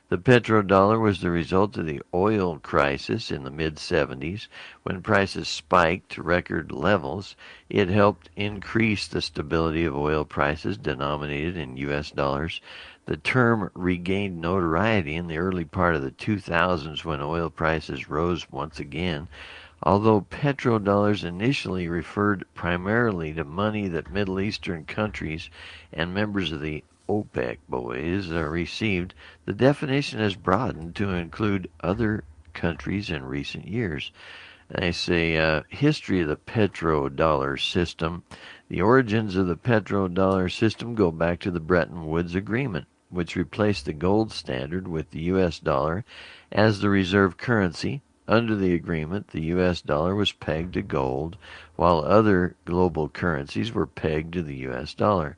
[SPEAKER 20] The petrodollar was the result of the oil crisis in the mid 70s when prices spiked to record levels. It helped increase the stability of oil prices denominated in US dollars. The term regained notoriety in the early part of the 2000s when oil prices rose once again. Although petrodollars initially referred primarily to money that Middle Eastern countries and members of the OPEC boys uh, received, the definition has broadened to include other countries in recent years. I say uh, history of the petrodollar system. The origins of the petrodollar system go back to the Bretton Woods Agreement, which replaced the gold standard with the U.S. dollar as the reserve currency under the agreement, the U.S. dollar was pegged to gold, while other global currencies were pegged to the U.S. dollar.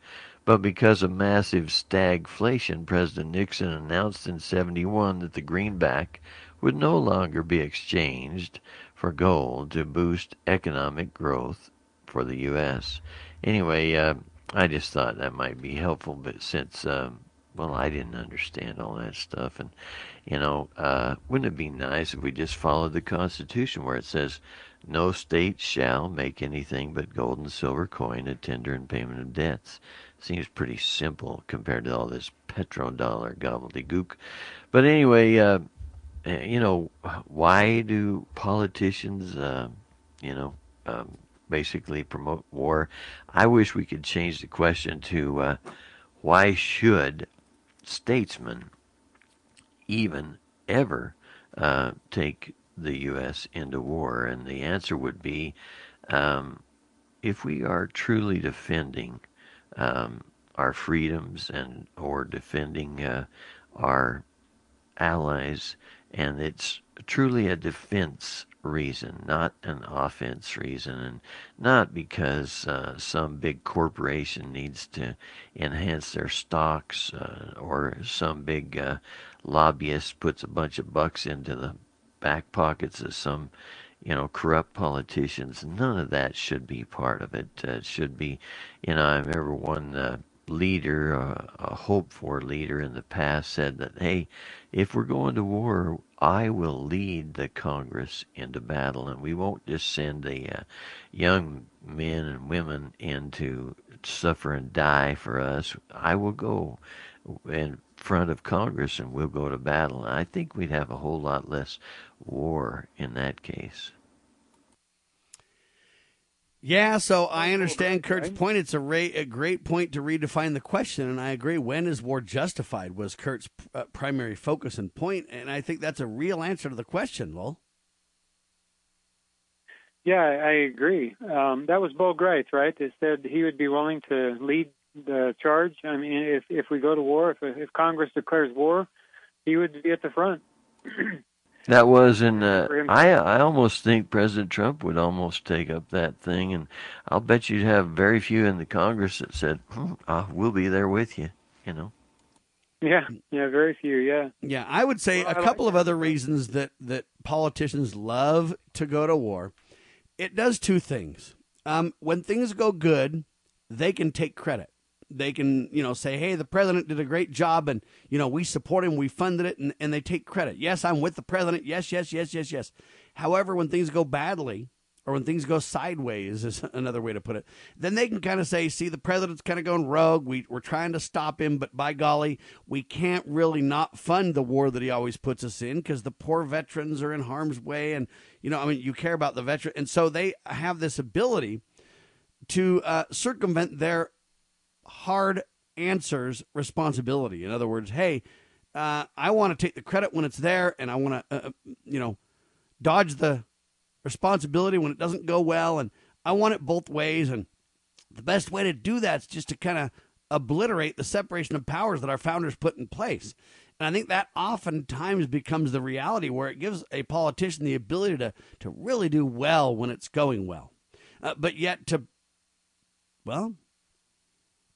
[SPEAKER 20] But because of massive stagflation, President Nixon announced in 71 that the greenback would no longer be exchanged for gold to boost economic growth for the U.S. Anyway, uh, I just thought that might be helpful, but since, um, well, I didn't understand all that stuff, and you know, uh, wouldn't it be nice if we just followed the Constitution where it says, no state shall make anything but gold and silver coin a tender in payment of debts? Seems pretty simple compared to all this petrodollar gobbledygook. But anyway, uh, eh, you know, why do politicians, uh, you know, um, basically promote war? I wish we could change the question to uh, why should statesmen even ever uh, take the U.S. into war? And the answer would be um, if we are truly defending um, our freedoms and or defending uh, our allies. And it's truly a defense reason, not an offense reason, and not because uh, some big corporation needs to enhance their stocks uh, or some big uh, lobbyist puts a bunch of bucks into the back pockets of some you know, corrupt politicians. None of that should be part of it. Uh, it should be, you know, I remember one uh, leader, uh, a hope for leader in the past, said that, hey, if we're going to war, I will lead the Congress into battle, and we won't just send the uh, young men and women in to suffer and die for us. I will go in front of Congress and we'll go to battle. I think we'd have a whole lot less war in that case.
[SPEAKER 2] Yeah, so I understand Kurt's point. It's a, ra- a great point to redefine the question, and I agree. When is war justified? Was Kurt's uh, primary focus and point, and I think that's a real answer to the question, Lowell.
[SPEAKER 3] Yeah, I agree. Um, that was Bo Gritz, right? That said he would be willing to lead the charge. I mean, if if we go to war, if if Congress declares war, he would be at the front.
[SPEAKER 20] That was in. Uh, I I almost think President Trump would almost take up that thing, and I'll bet you'd have very few in the Congress that said, hmm, uh, "We'll be there with you." You know.
[SPEAKER 3] Yeah, yeah, very few. Yeah.
[SPEAKER 2] Yeah, I would say well, a couple like of other reasons that that politicians love to go to war. It does two things. Um, when things go good, they can take credit they can, you know, say, hey, the president did a great job and, you know, we support him, we funded it, and, and they take credit. Yes, I'm with the president. Yes, yes, yes, yes, yes. However, when things go badly, or when things go sideways is another way to put it, then they can kind of say, see, the president's kind of going rogue. We, we're trying to stop him, but by golly, we can't really not fund the war that he always puts us in because the poor veterans are in harm's way. And, you know, I mean, you care about the veteran. And so they have this ability to uh, circumvent their hard answers responsibility. In other words, hey, uh, I want to take the credit when it's there, and I want to, uh, uh, you know, dodge the responsibility when it doesn't go well, and I want it both ways. And the best way to do that is just to kind of obliterate the separation of powers that our founders put in place. And I think that oftentimes becomes the reality where it gives a politician the ability to, to really do well when it's going well. Uh, but yet to, well,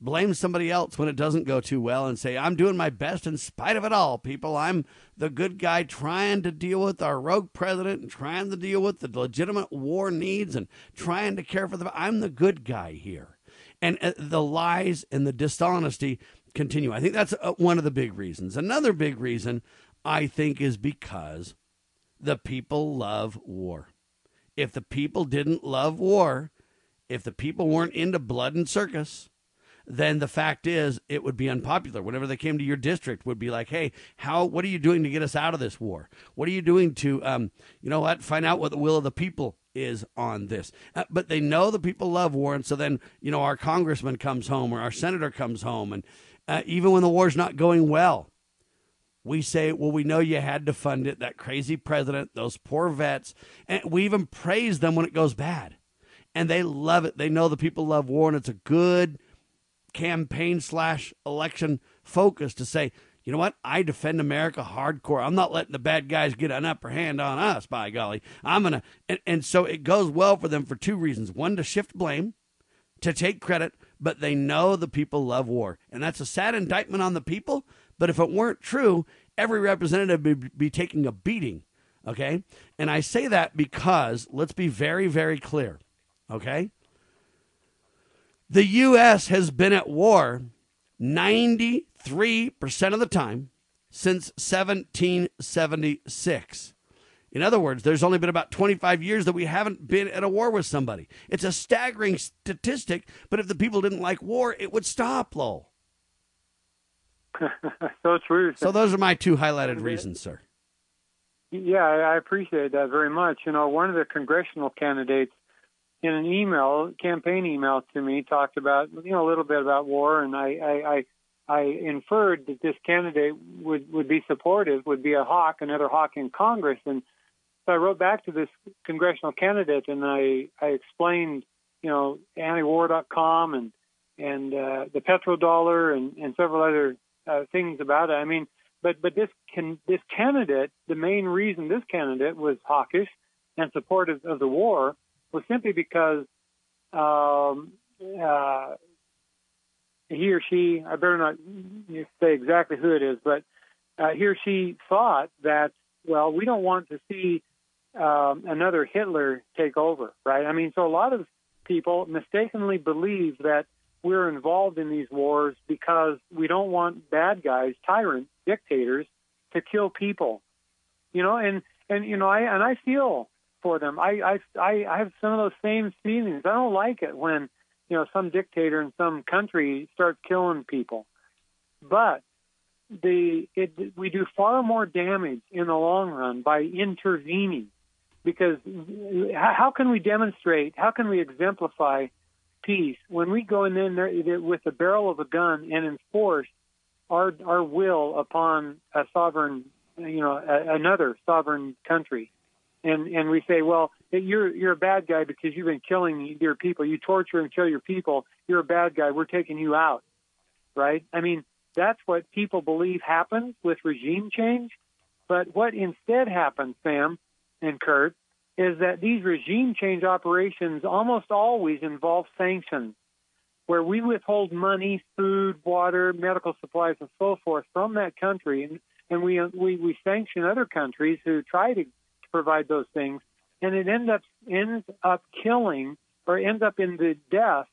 [SPEAKER 2] blame somebody else when it doesn't go too well and say, I'm doing my best in spite of it all, people. I'm the good guy trying to deal with our rogue president and trying to deal with the legitimate war needs and trying to care for the. I'm the good guy here. And uh, the lies and the dishonesty continue. I think that's uh, one of the big reasons. Another big reason, I think, is because the people love war. If the people didn't love war, if the people weren't into blood and circus, then the fact is it would be unpopular. Whenever they came to your district, would be like, hey, how? What are you doing to get us out of this war? What are you doing to, um, you know what? Find out what the will of the people is on this. Uh, but they know the people love war, and so then you know our congressman comes home or our senator comes home, and uh, even when the war's not going well. We say, well, we know you had to fund it, that crazy president, those poor vets. And we even praise them when it goes bad. And they love it. They know the people love war, and it's a good, campaign slash election focus to say, you know what? I defend America hardcore. I'm not letting the bad guys get an upper hand on us, by golly. I'm going to. And, and so it goes well for them for two reasons one, to shift blame, to take credit, but they know the people love war. And that's a sad indictment on the people. But if it weren't true, every representative would be taking a beating. Okay. And I say that because let's be very, very clear. Okay. The U.S. has been at war 93% of the time since 1776. In other words, there's only been about 25 years that we haven't been at a war with somebody. It's a staggering statistic, but if the people didn't like war, it would stop, Lowell.
[SPEAKER 3] so true.
[SPEAKER 2] So those are my two highlighted reasons, sir.
[SPEAKER 3] Yeah, I appreciate that very much. You know, one of the congressional candidates in an email, campaign email to me, talked about you know a little bit about war, and I I, I, I inferred that this candidate would would be supportive, would be a hawk, another hawk in Congress, and so I wrote back to this congressional candidate, and I I explained you know antiwar.com and and uh, the petrodollar and and several other uh, things about it. I mean, but but this can this candidate, the main reason this candidate was hawkish and supportive of the war was simply because um, uh, he or she, I better not say exactly who it is, but uh, he or she thought that, well, we don't want to see um, another Hitler take over, right? I mean, so a lot of people mistakenly believe that we're involved in these wars because we don't want bad guys, tyrants, dictators to kill people. You know, and and you know, I and I feel for them. I I I have some of those same feelings. I don't like it when you know some dictator in some country starts killing people, but the it, we do far more damage in the long run by intervening because how can we demonstrate how can we exemplify peace when we go in there with the barrel of a gun and enforce our our will upon a sovereign you know a, another sovereign country and and we say well you're you're a bad guy because you've been killing your people. You torture and kill your people. You're a bad guy. We're taking you out right? I mean that's what people believe happens with regime change. But what instead happens sam and kurt is that these regime change operations almost always involve sanctions, where we withhold money, food, water, medical supplies, and so forth from that country, and, and we, we we sanction other countries who try to provide those things, and it ends up ends up killing or ends up in the death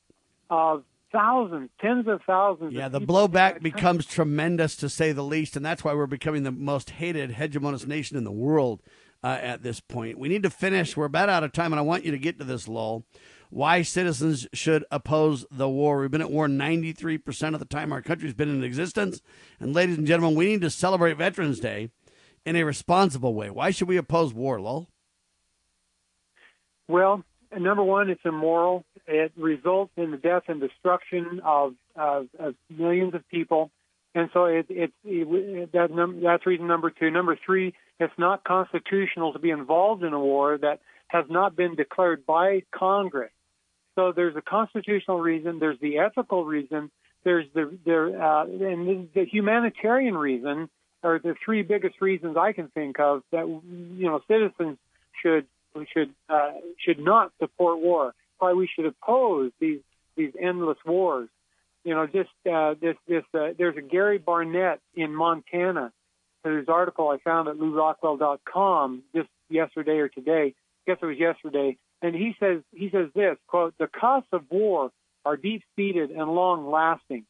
[SPEAKER 3] of thousands, tens of thousands.
[SPEAKER 2] Yeah,
[SPEAKER 3] of
[SPEAKER 2] the blowback becomes tremendous to say the least, and that's why we're becoming the most hated hegemonist nation in the world uh, at this point. We need to finish. We're about out of time, and I want you to get to this, Lowell. Why citizens should oppose the war. We've been at war 93% of the time our country's been in existence. And, ladies and gentlemen, we need to celebrate Veterans Day in a responsible way. Why should we oppose war, Lowell?
[SPEAKER 3] Well, number one, it's immoral. It results in the death and destruction of, of, of millions of people. And so it, it, it, that num- that's reason number two. Number three, it's not constitutional to be involved in a war that has not been declared by Congress. So there's a constitutional reason, there's the ethical reason, there's the there uh, and the humanitarian reason are the three biggest reasons I can think of that you know citizens should should uh, should not support war. Why we should oppose these these endless wars. You know, just uh, this this uh, there's a Gary Barnett in Montana whose article I found at LewRockwell.com just yesterday or today. I guess it was yesterday. And he says he says this quote: "The costs of war are deep-seated and long-lasting,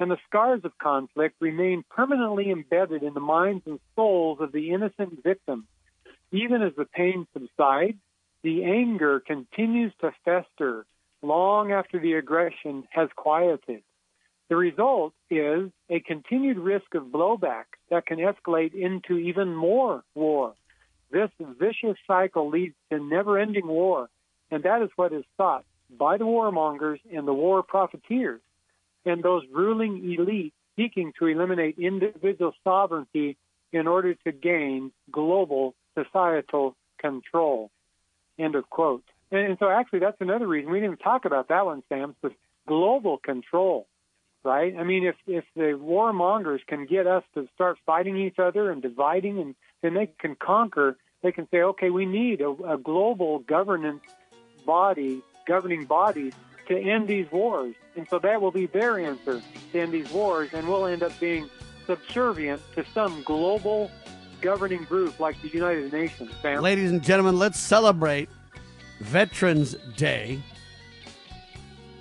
[SPEAKER 3] and the scars of conflict remain permanently embedded in the minds and souls of the innocent victims. Even as the pain subsides, the anger continues to fester long after the aggression has quieted. The result is a continued risk of blowback that can escalate into even more war. This vicious cycle leads to never ending war, and that is what is sought by the warmongers and the war profiteers and those ruling elites seeking to eliminate individual sovereignty in order to gain global societal control. End of quote. And, and so, actually, that's another reason we didn't talk about that one, Sam. The global control right? I mean, if if the warmongers can get us to start fighting each other and dividing, and then they can conquer. They can say, okay, we need a, a global governance body, governing body, to end these wars, and so that will be their answer to end these wars, and we'll end up being subservient to some global governing group like the United Nations. Sam.
[SPEAKER 2] Ladies and gentlemen, let's celebrate Veterans Day,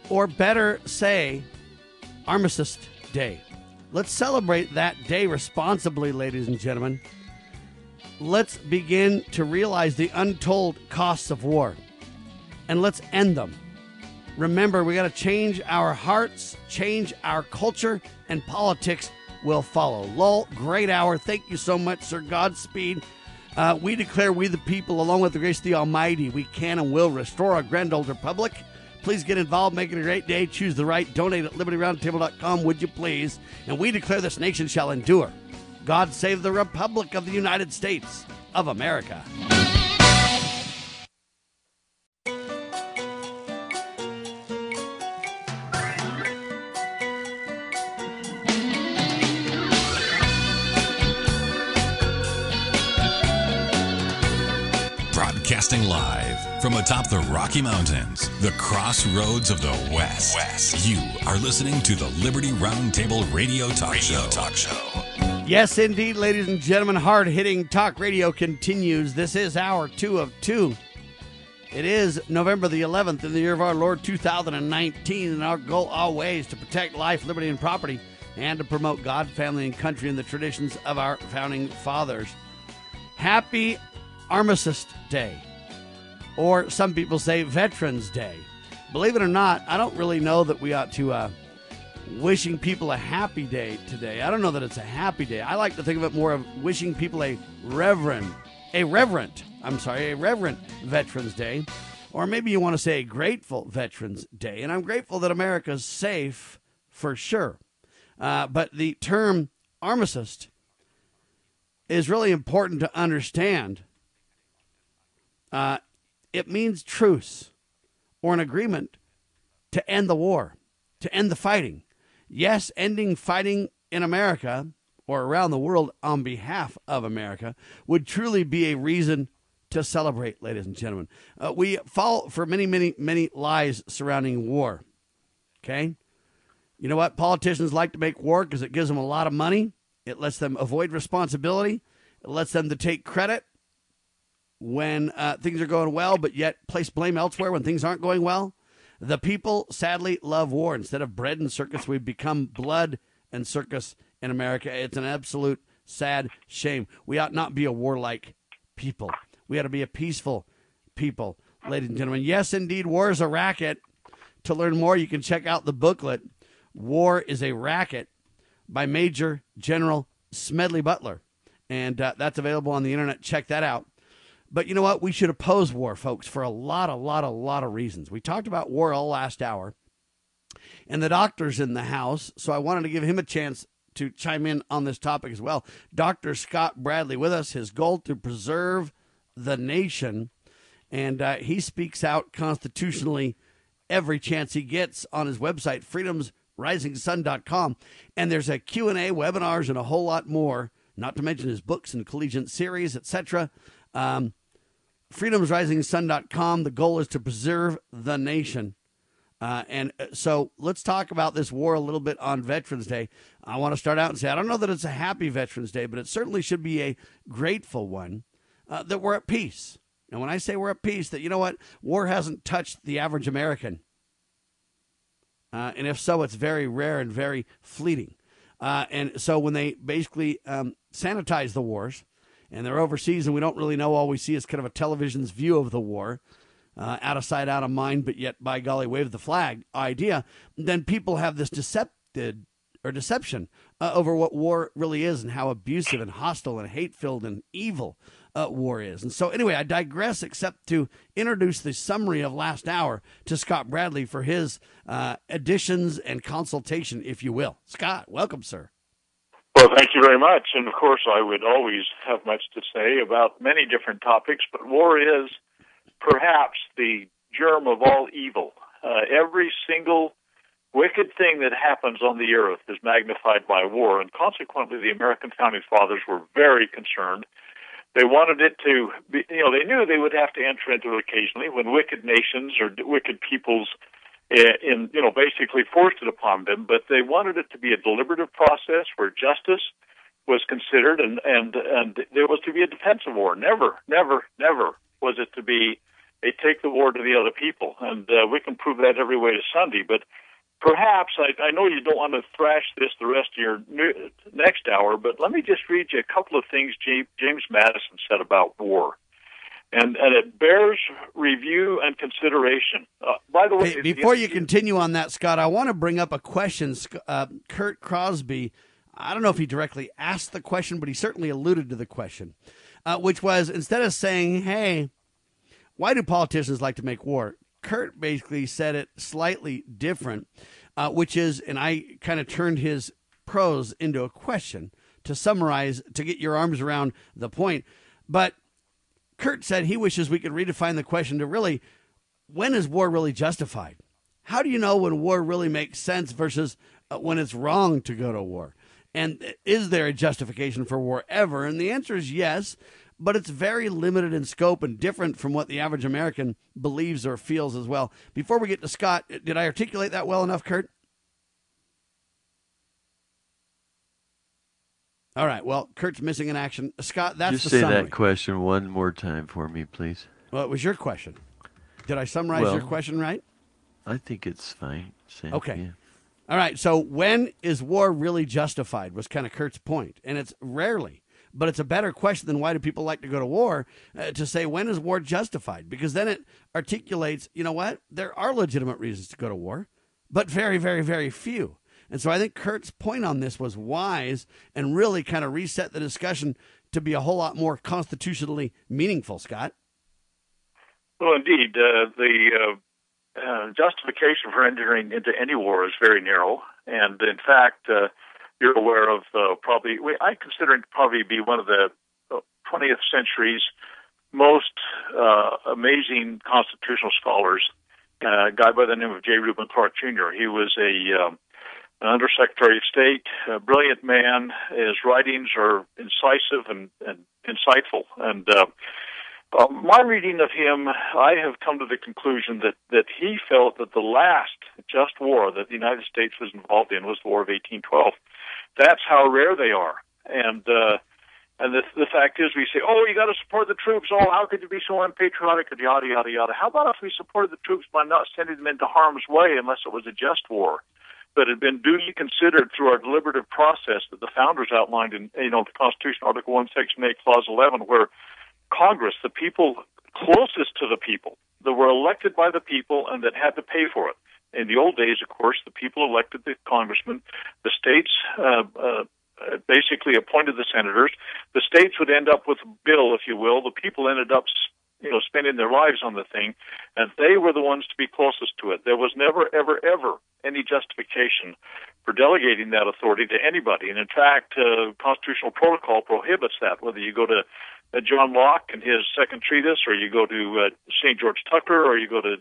[SPEAKER 2] or better say, Armistice Day. Let's celebrate that day responsibly, ladies and gentlemen. Let's begin to realize the untold costs of war and let's end them. Remember, we got to change our hearts, change our culture, and politics will follow. Lowell, great hour. Thank you so much, sir. Godspeed. Uh, we declare we the people, along with the grace of the Almighty, we can and will restore our grand old republic Please get involved, make it a great day. Choose the right. Donate at libertyroundtable.com, would you please? And we declare this nation shall endure. God save the Republic of the United States of America.
[SPEAKER 1] Broadcasting live from atop the Rocky Mountains, the crossroads of the West. West. You are listening to the Liberty Roundtable Radio Talk radio Show. Talk Show.
[SPEAKER 2] Yes, indeed, ladies and gentlemen. Hard hitting talk radio continues. This is hour two of two. It is November the 11th in the year of our Lord 2019, and our goal always to protect life, liberty, and property, and to promote God, family, and country in the traditions of our founding fathers. Happy Armistice Day, or some people say Veterans Day. Believe it or not, I don't really know that we ought to uh, wishing people a happy day today. I don't know that it's a happy day. I like to think of it more of wishing people a reverend, a reverent, I'm sorry, a reverent Veterans Day. Or maybe you want to say a grateful Veterans Day. And I'm grateful that America's safe for sure. Uh, but the term armistice is really important to understand. Uh, it means truce or an agreement to end the war, to end the fighting. Yes, ending fighting in America or around the world on behalf of America would truly be a reason to celebrate, ladies and gentlemen. Uh, we fall for many, many, many lies surrounding war. Okay? You know what? Politicians like to make war because it gives them a lot of money. It lets them avoid responsibility. It lets them to take credit when uh, things are going well, but yet place blame elsewhere when things aren't going well. The people sadly love war. Instead of bread and circus, we've become blood and circus in America. It's an absolute sad shame. We ought not be a warlike people. We ought to be a peaceful people, ladies and gentlemen. Yes, indeed, war is a racket. To learn more, you can check out the booklet, War is a Racket, by Major General Smedley Butler. And uh, that's available on the internet. Check that out. But you know what? We should oppose war, folks, for a lot, a lot, a lot of reasons. We talked about war all last hour, and the doctor's in the house, so I wanted to give him a chance to chime in on this topic as well. Dr. Scott Bradley with us, his goal to preserve the nation, and uh, he speaks out constitutionally every chance he gets on his website, freedomsrisingsun.com. And there's a Q&A, webinars, and a whole lot more, not to mention his books and collegiate series, etc. Um, freedomsrisingsun.com. The goal is to preserve the nation. Uh, and uh, so let's talk about this war a little bit on Veterans Day. I want to start out and say I don't know that it's a happy Veterans Day, but it certainly should be a grateful one uh, that we're at peace. And when I say we're at peace, that you know what, war hasn't touched the average American. Uh, and if so, it's very rare and very fleeting. Uh, and so when they basically um, sanitize the wars, and they're overseas, and we don't really know. All we see is kind of a television's view of the war, uh, out of sight, out of mind, but yet, by golly, wave the flag idea. Then people have this decepted or deception uh, over what war really is and how abusive and hostile and hate filled and evil uh, war is. And so, anyway, I digress except to introduce the summary of last hour to Scott Bradley for his uh, additions and consultation, if you will. Scott, welcome, sir.
[SPEAKER 21] Well, thank you very much. And of course, I would always have much to say about many different topics, but war is perhaps the germ of all evil. Uh, every single wicked thing that happens on the earth is magnified by war, and consequently, the American founding fathers were very concerned. They wanted it to be, you know, they knew they would have to enter into it occasionally when wicked nations or wicked peoples uh, in you know basically forced it upon them, but they wanted it to be a deliberative process where justice was considered and and and there was to be a defensive war. Never, never, never was it to be a take the war to the other people, and uh, we can prove that every way to Sunday. But perhaps I, I know you don't want to thrash this the rest of your new, next hour, but let me just read you a couple of things James, James Madison said about war and and it bears review and consideration. Uh, by the way,
[SPEAKER 2] before you continue on that, Scott, I want to bring up a question. Uh, Kurt Crosby, I don't know if he directly asked the question, but he certainly alluded to the question, uh, which was instead of saying, "Hey, why do politicians like to make war?" Kurt basically said it slightly different, uh, which is, and I kind of turned his prose into a question to summarize to get your arms around the point, but Kurt said he wishes we could redefine the question to really when is war really justified? How do you know when war really makes sense versus uh, when it's wrong to go to war? And is there a justification for war ever? And the answer is yes. but it's very limited in scope and different from what the average American believes or feels as well. Before we get to Scott, did I articulate that well enough, Kurt? All right. Well, Kurt's missing in action. Scott, that's
[SPEAKER 20] Just
[SPEAKER 2] the
[SPEAKER 20] say
[SPEAKER 2] summary.
[SPEAKER 20] that question one more time for me, please.
[SPEAKER 2] Well, it was your question. Did I summarize
[SPEAKER 20] Well,
[SPEAKER 2] your question right?
[SPEAKER 20] I think it's fine. Sam.
[SPEAKER 2] Okay.
[SPEAKER 20] Yeah.
[SPEAKER 2] All right. So when is war really justified? Was kind of Kurt's point, and it's rarely. But it's a better question than why do people like to go to war? Uh, to say when is war justified? Because then it articulates, you know what? There are legitimate reasons to go to war, but very, very, very few. And so I think Kurt's point on this was wise and really kind of reset the discussion to be a whole lot more constitutionally meaningful. Scott.
[SPEAKER 21] Well, indeed, uh, the uh, uh, justification for entering into any war is very narrow, and in fact, uh, you're aware of uh, probably I consider it probably be one of the uh, 20th century's most uh, amazing constitutional scholars. Uh, a guy by the name of J. Reuben Clark Jr. He was a um, an undersecretary of state, a brilliant man. His writings are incisive and, and insightful, and uh, uh, my reading of him, I have come to the conclusion that, that he felt that the last just war that the United States was involved in was the War of 1812. That's how rare they are. And, uh, and the, the fact is, we say, oh, you got to support the troops. Oh, how could you be so unpatriotic? And Yada, yada, yada. How about if we supported the troops by not sending them into harm's way unless it was a just war? But had been duly considered through our deliberative process that the founders outlined in, you know, the Constitution, Article 1, Section 8, Clause 11, where Congress, the people closest to the people, that were elected by the people and that had to pay for it. In the old days, of course, the people elected the congressmen. The states uh, uh, basically appointed the senators. The states would end up with a bill, if you will. The people ended up, you know, spending their lives on the thing, and they were the ones to be closest to it. There was never, ever, ever any justification for delegating that authority to anybody. And in fact, uh, constitutional protocol prohibits that. Whether you go to uh, John Locke and his second treatise, or you go to uh, St. George Tucker, or you go to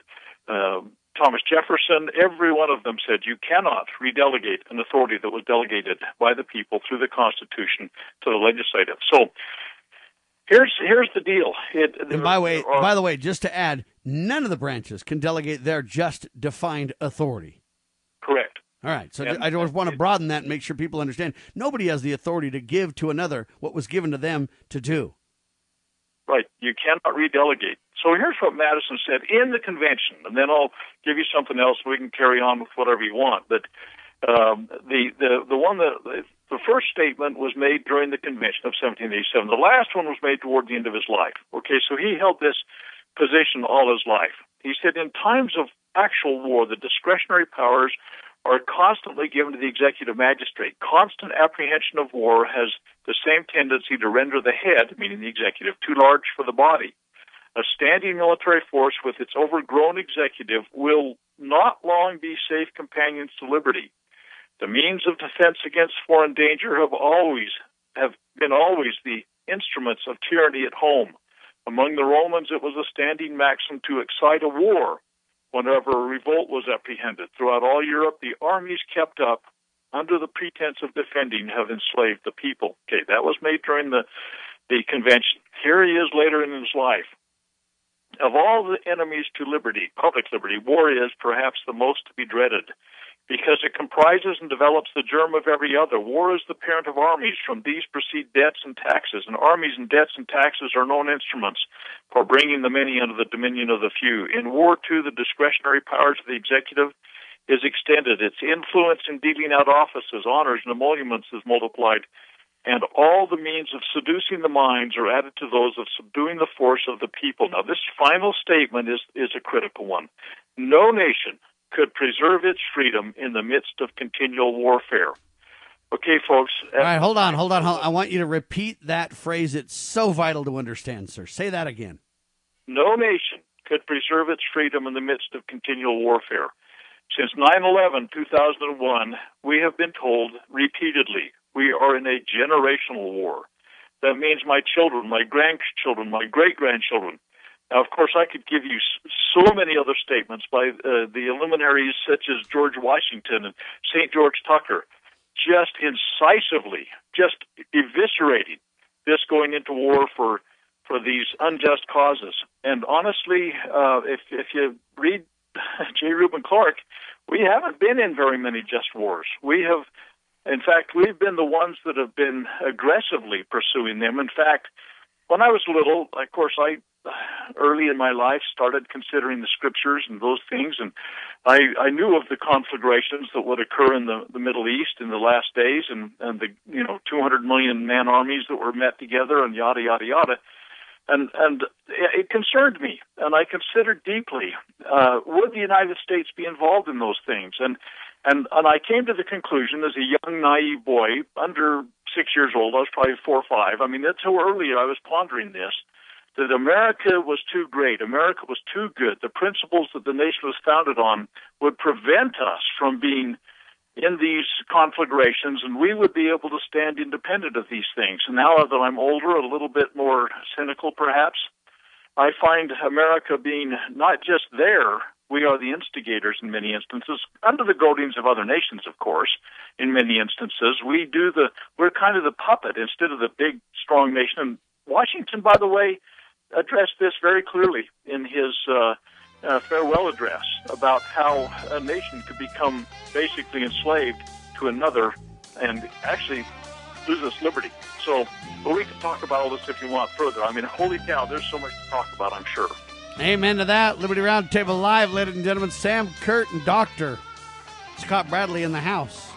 [SPEAKER 21] uh, Thomas Jefferson, every one of them said you cannot redelegate an authority that was delegated by the people through the Constitution to the legislative. So here's here's the deal. It,
[SPEAKER 2] And by way, by the way, just to add, none of the branches can delegate their just defined authority.
[SPEAKER 21] Correct.
[SPEAKER 2] All right. So
[SPEAKER 21] And-
[SPEAKER 2] I just want to broaden that and make sure people understand. Nobody has the authority to give to another what was given to them to do.
[SPEAKER 21] Right. You cannot redelegate. So here's what Madison said in the convention, and then I'll give you something else. We can carry on with whatever you want. But um, the the the one that the first statement was made during the convention of 1787. The last one was made toward the end of his life. Okay, so he held this position all his life. He said, in times of actual war, the discretionary powers are constantly given to the executive magistrate. Constant apprehension of war has the same tendency to render the head, meaning the executive, too large for the body. A standing military force with its overgrown executive will not long be safe companions to liberty. The means of defense against foreign danger have always have been always the instruments of tyranny at home. Among the Romans, it was a standing maxim to excite a war whenever a revolt was apprehended. Throughout all Europe, the armies kept up under the pretense of defending have enslaved the people. Okay, that was made during the the convention. Here he is later in his life. Of all the enemies to liberty, public liberty, war is perhaps the most to be dreaded because it comprises and develops the germ of every other. War is the parent of armies. From these proceed debts and taxes, and armies and debts and taxes are known instruments for bringing the many under the dominion of the few. In war, too, the discretionary powers of the executive is extended. Its influence in dealing out offices, honors, and emoluments is multiplied, and all the means of seducing the minds are added to those of subduing the force of the people. Now, this final statement is, is a critical one. No nation could preserve its freedom in the midst of continual warfare. Okay, folks.
[SPEAKER 2] All right, hold on, hold on, hold on. I want you to repeat that phrase. It's so vital to understand, sir. Say that again.
[SPEAKER 21] No nation could preserve its freedom in the midst of continual warfare. Since 9 11, 2001, we have been told repeatedly we are in a generational war. That means my children, my grandchildren, my great grandchildren. Now, of course, I could give you so many other statements by uh, the luminaries such as George Washington and St. George Tucker, just incisively, just eviscerating this going into war for for these unjust causes. And honestly, uh, if if you read J. Reuben Clark, we haven't been in very many just wars. We have, in fact, we've been the ones that have been aggressively pursuing them. In fact, when I was little, of course, I early in my life started considering the scriptures and those things and I, I knew of the conflagrations that would occur in the, the Middle East in the last days and, and the you know 200 million man armies that were met together and yada yada yada. And and it concerned me and I considered deeply uh, would the United States be involved in those things? And and and I came to the conclusion as a young naive boy under six years old I was probably four or five I mean that's how early I was pondering this that America was too great, America was too good. The principles that the nation was founded on would prevent us from being in these conflagrations, and we would be able to stand independent of these things. And now that I'm older, a little bit more cynical perhaps, I find America being not just there, we are the instigators in many instances, under the goadings of other nations, of course, in many instances. We do the, we're kind of the puppet instead of the big, strong nation. And Washington, by the way, addressed this very clearly in his uh, uh, farewell address about how a nation could become basically enslaved to another and actually lose its liberty. So, but we can talk about all this if you want further. I mean, holy cow, there's so much to talk about, I'm sure.
[SPEAKER 2] Amen to that. Liberty Roundtable Live, ladies and gentlemen. Sam Kurt and Dr. Scott Bradley in the house.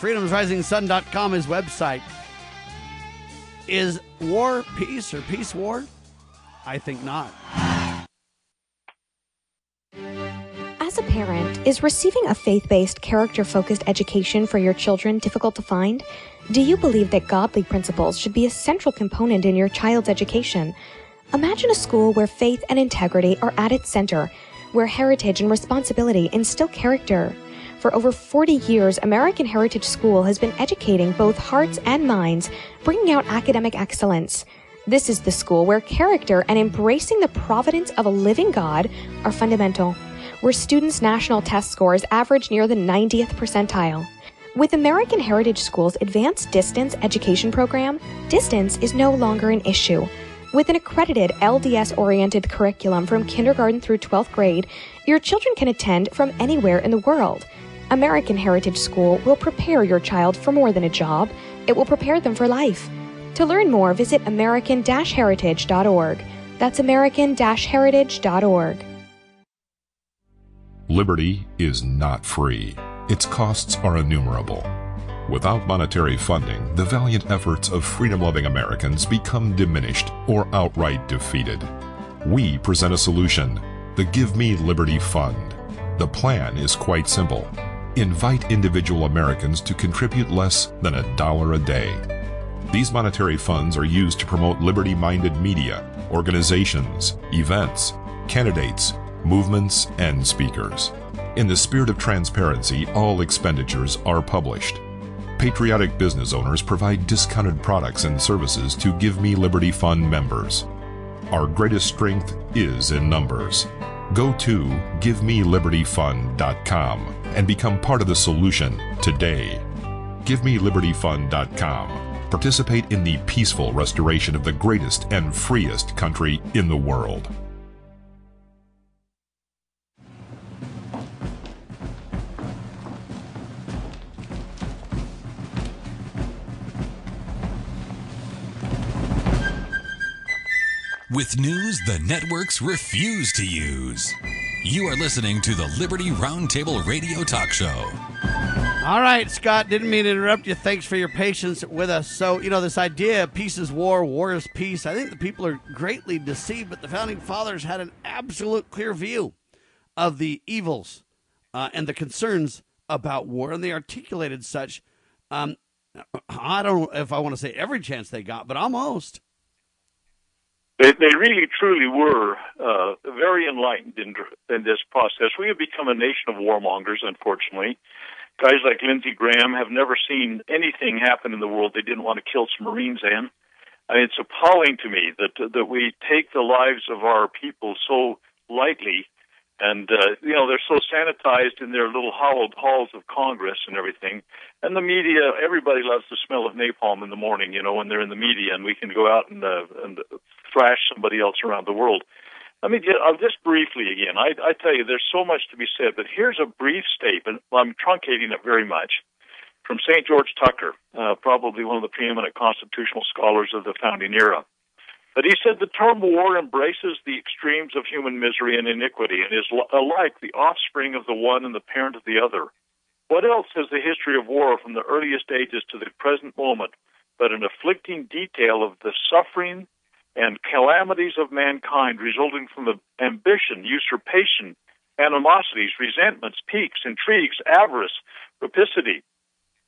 [SPEAKER 2] FreedomsRisingSun.com, his website. Is war peace or peace war? I think not.
[SPEAKER 22] As a parent, is receiving a faith based, character focused education for your children difficult to find? Do you believe that godly principles should be a central component in your child's education? Imagine a school where faith and integrity are at its center, where heritage and responsibility instill character. For over 40 years, American Heritage School has been educating both hearts and minds, bringing out academic excellence. This is the school where character and embracing the providence of a living God are fundamental, where students' national test scores average near the 90th percentile. With American Heritage School's Advanced Distance Education Program, distance is no longer an issue. With an accredited LDS oriented curriculum from kindergarten through 12th grade, your children can attend from anywhere in the world. American Heritage School will prepare your child for more than a job, it will prepare them for life. To learn more, visit American Heritage.org. That's American Heritage.org.
[SPEAKER 23] Liberty is not free. Its costs are innumerable. Without monetary funding, the valiant efforts of freedom loving Americans become diminished or outright defeated. We present a solution the Give Me Liberty Fund. The plan is quite simple invite individual Americans to contribute less than a dollar a day. These monetary funds are used to promote liberty minded media, organizations, events, candidates, movements, and speakers. In the spirit of transparency, all expenditures are published. Patriotic business owners provide discounted products and services to Give Me Liberty Fund members. Our greatest strength is in numbers. Go to GiveMeLibertyFund.com and become part of the solution today. GiveMeLibertyFund.com participate in the peaceful restoration of the greatest and freest country in the world.
[SPEAKER 1] With news the networks refuse to use. You are listening to the Liberty Roundtable Radio Talk Show.
[SPEAKER 2] All right, Scott, didn't mean to interrupt you. Thanks for your patience with us. So, you know, this idea of peace is war, war is peace, I think the people are greatly deceived, but the founding fathers had an absolute clear view of the evils uh, and the concerns about war, and they articulated such. Um, I don't know if I want to say every chance they got, but almost.
[SPEAKER 21] They, they really, truly were uh, very enlightened in, in this process. We have become a nation of warmongers, unfortunately guys like Lindsey Graham have never seen anything happen in the world they didn't want to kill some Marines in. I mean, it's appalling to me that that we take the lives of our people so lightly, And, uh, you know, they're so sanitized in their little hollowed halls of Congress and everything. And the media, everybody loves the smell of napalm in the morning, you know, when they're in the media and we can go out and, uh, and thrash somebody else around the world. Let me get, I'll just briefly again. I, I tell you, there's so much to be said, but here's a brief statement. I'm truncating it very much from St. George Tucker, uh, probably one of the preeminent constitutional scholars of the founding era. But he said the term war embraces the extremes of human misery and iniquity and is alike the offspring of the one and the parent of the other. What else has the history of war from the earliest ages to the present moment but an afflicting detail of the suffering and calamities of mankind resulting from the ambition, usurpation, animosities, resentments, piques, intrigues, avarice, rapacity,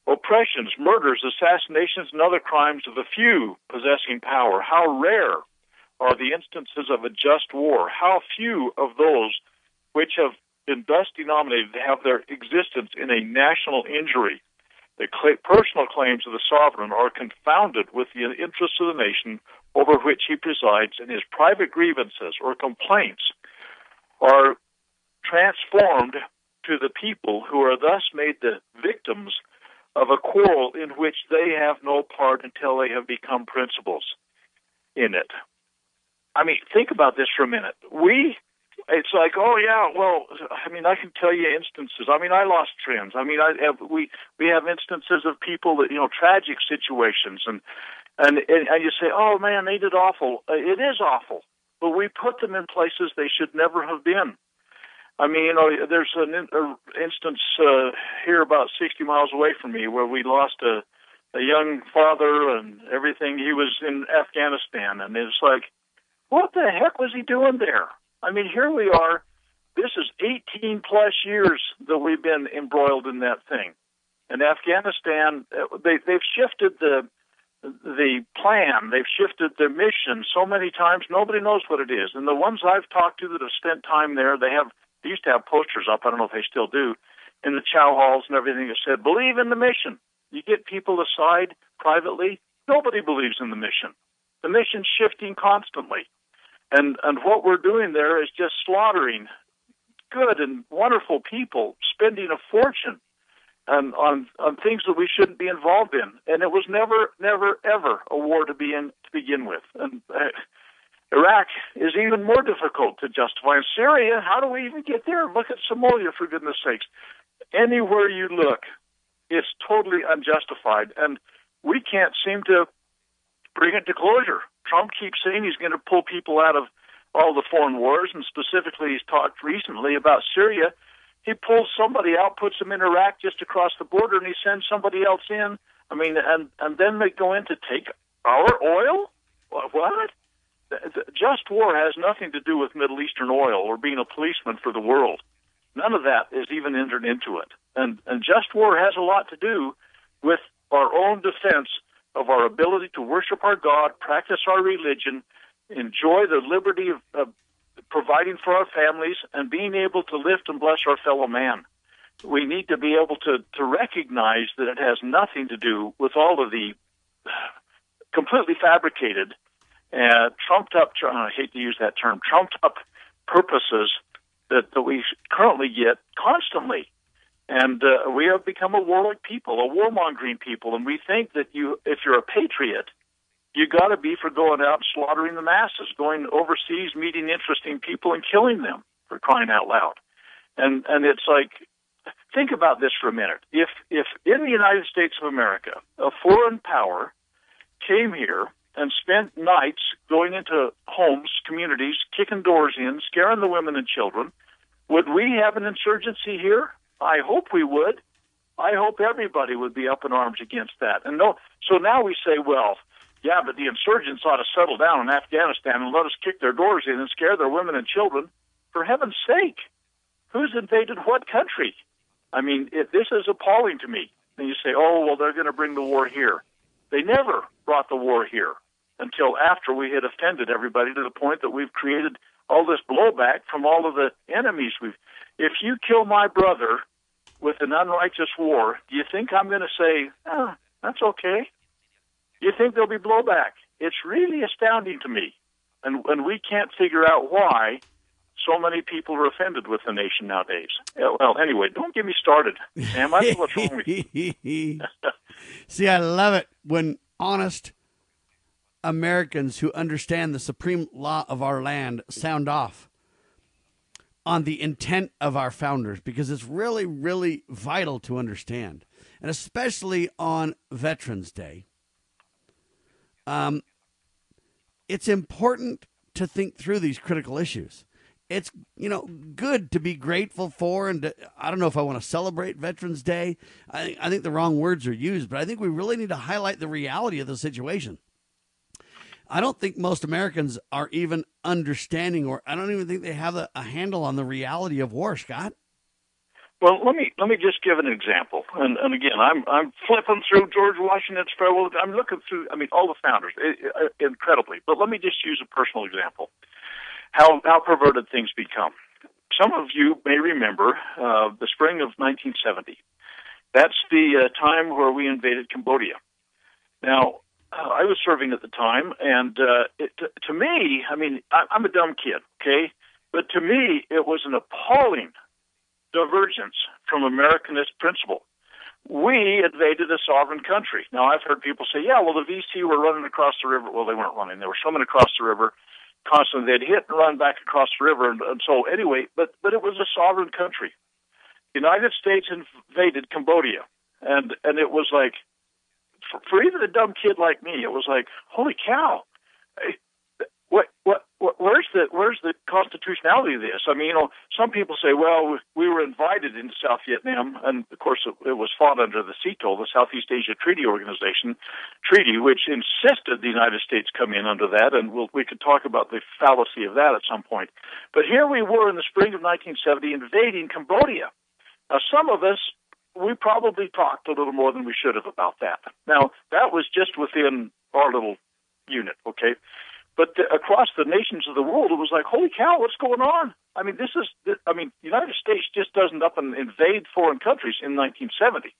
[SPEAKER 21] oppressions, murders, assassinations, and other crimes of the few possessing power. How rare are the instances of a just war? How few of those which have been thus denominated have their existence in a national injury? The personal claims of the sovereign are confounded with the interests of the nation over which he presides, and his private grievances or complaints are transformed to the people who are thus made the victims of a quarrel in which they have no part until they have become principals in it. I mean, think about this for a minute. We, it's like, oh yeah, well, I mean, I can tell you instances. I mean, I lost friends. I mean, I have, we we have instances of people that you know, tragic situations, and and and and you say, oh man, they did awful. It is awful, but we put them in places they should never have been. I mean, you know, there's an in, uh, instance uh, here about 60 miles away from me where we lost a, a young father and everything. He was in Afghanistan, and it's like, what the heck was he doing there? I mean, here we are. This is 18 plus years that we've been embroiled in that thing. And Afghanistan, uh, they, they've shifted the the plan. They've shifted their mission so many times. Nobody knows what it is. And the ones I've talked to that have spent time there, they have they used to have posters up, I don't know if they still do, in the chow halls and everything that said, believe in the mission. You get people aside privately, nobody believes in the mission. The mission's shifting constantly. And and what we're doing there is just slaughtering good and wonderful people, spending a fortune on on on things that we shouldn't be involved in. And it was never, never, ever a war to be in to begin with. And uh, Iraq is even more difficult to justify. In Syria, how do we even get there? Look at Somalia, for goodness sakes. Anywhere you look, it's totally unjustified. And we can't seem to bring it to closure. Trump keeps saying he's going to pull people out of all the foreign wars, and specifically, he's talked recently about Syria. He pulls somebody out, puts them in Iraq just across the border, and he sends somebody else in. I mean, and and then they go in to take our oil. What? just war has nothing to do with Middle Eastern oil or being a policeman for the world. None of that is even entered into it. And, and just war has a lot to do with our own defense of our ability to worship our God, practice our religion, enjoy the liberty of, of providing for our families, and being able to lift and bless our fellow man. We need to be able to, to recognize that it has nothing to do with all of the completely fabricated uh, trumped up, I hate to use that term, trumped up purposes that, that we currently get constantly. And uh, we have become a warlike people, a warmongering people, and we think that you, if you're a patriot, you got to be for going out and slaughtering the masses, going overseas, meeting interesting people, and killing them for crying out loud. And and it's like, think about this for a minute. If if in the United States of America, a foreign power came here and spent nights going into homes, communities, kicking doors in, scaring the women and children. Would we have an insurgency here? I hope we would. I hope everybody would be up in arms against that. And no, so now we say, well, yeah, but the insurgents ought to settle down in Afghanistan and let us kick their doors in and scare their women and children. For heaven's sake, who's invaded what country? I mean, it, this is appalling to me. And you say, oh, well, they're going to bring the war here. They never brought the war here until after we had offended everybody to the point that we've created all this blowback from all of the enemies we've. If you kill my brother with an unrighteous war, do you think I'm going to say, oh, that's okay? You think there'll be blowback? It's really astounding to me. And, and we can't figure out why so many people are offended with the nation nowadays. Well, anyway, don't get me started, Sam. I know what's wrong with you.
[SPEAKER 2] See, I love it when honest Americans who understand the supreme law of our land sound off on the intent of our founders because it's really, really vital to understand. And especially on Veterans Day, um, it's important to think through these critical issues. It's you know good to be grateful for, and to, I don't know if I want to celebrate Veterans Day. I, I think the wrong words are used, but I think we really need to highlight the reality of the situation. I don't think most Americans are even understanding, or I don't even think they have a, a handle on the reality of war, Scott.
[SPEAKER 21] Well, let me let me just give an example. And, and again, I'm I'm flipping through George Washington's farewell. I'm looking through. I mean, all the founders, i incredibly. But let me just use a personal example. How how perverted things become. Some of you may remember uh, the spring of 1970. That's the uh, time where we invaded Cambodia. Now, uh, I was serving at the time, and uh, it, to, to me, I mean, I, I'm a dumb kid, okay, but to me, it was an appalling divergence from Americanist principle. We invaded a sovereign country. Now, I've heard people say, yeah, well, the VC were running across the river. Well, they weren't running. They were swimming across the river constantly. They'd hit and run back across the river. And, and so, anyway, but, but it was a sovereign country. The United States invaded Cambodia. And, and it was like, for, for even a dumb kid like me, it was like, holy cow. What, what, what, where's the, where's the constitutionality of this? I mean, you know, some people say, well, we were invited into South Vietnam, and of course it, it was fought under the SEATO, the Southeast Asia Treaty Organization treaty, which insisted the United States come in under that, and we'll, we could talk about the fallacy of that at some point. But here we were in the spring of 1970 invading Cambodia. Now, some of us we probably talked a little more than we should have about that. Now, that was just within our little unit, okay? But the, across the nations of the world, it was like, holy cow, what's going on? I mean, this is, I mean, the United States just doesn't up and invade foreign countries in 1970.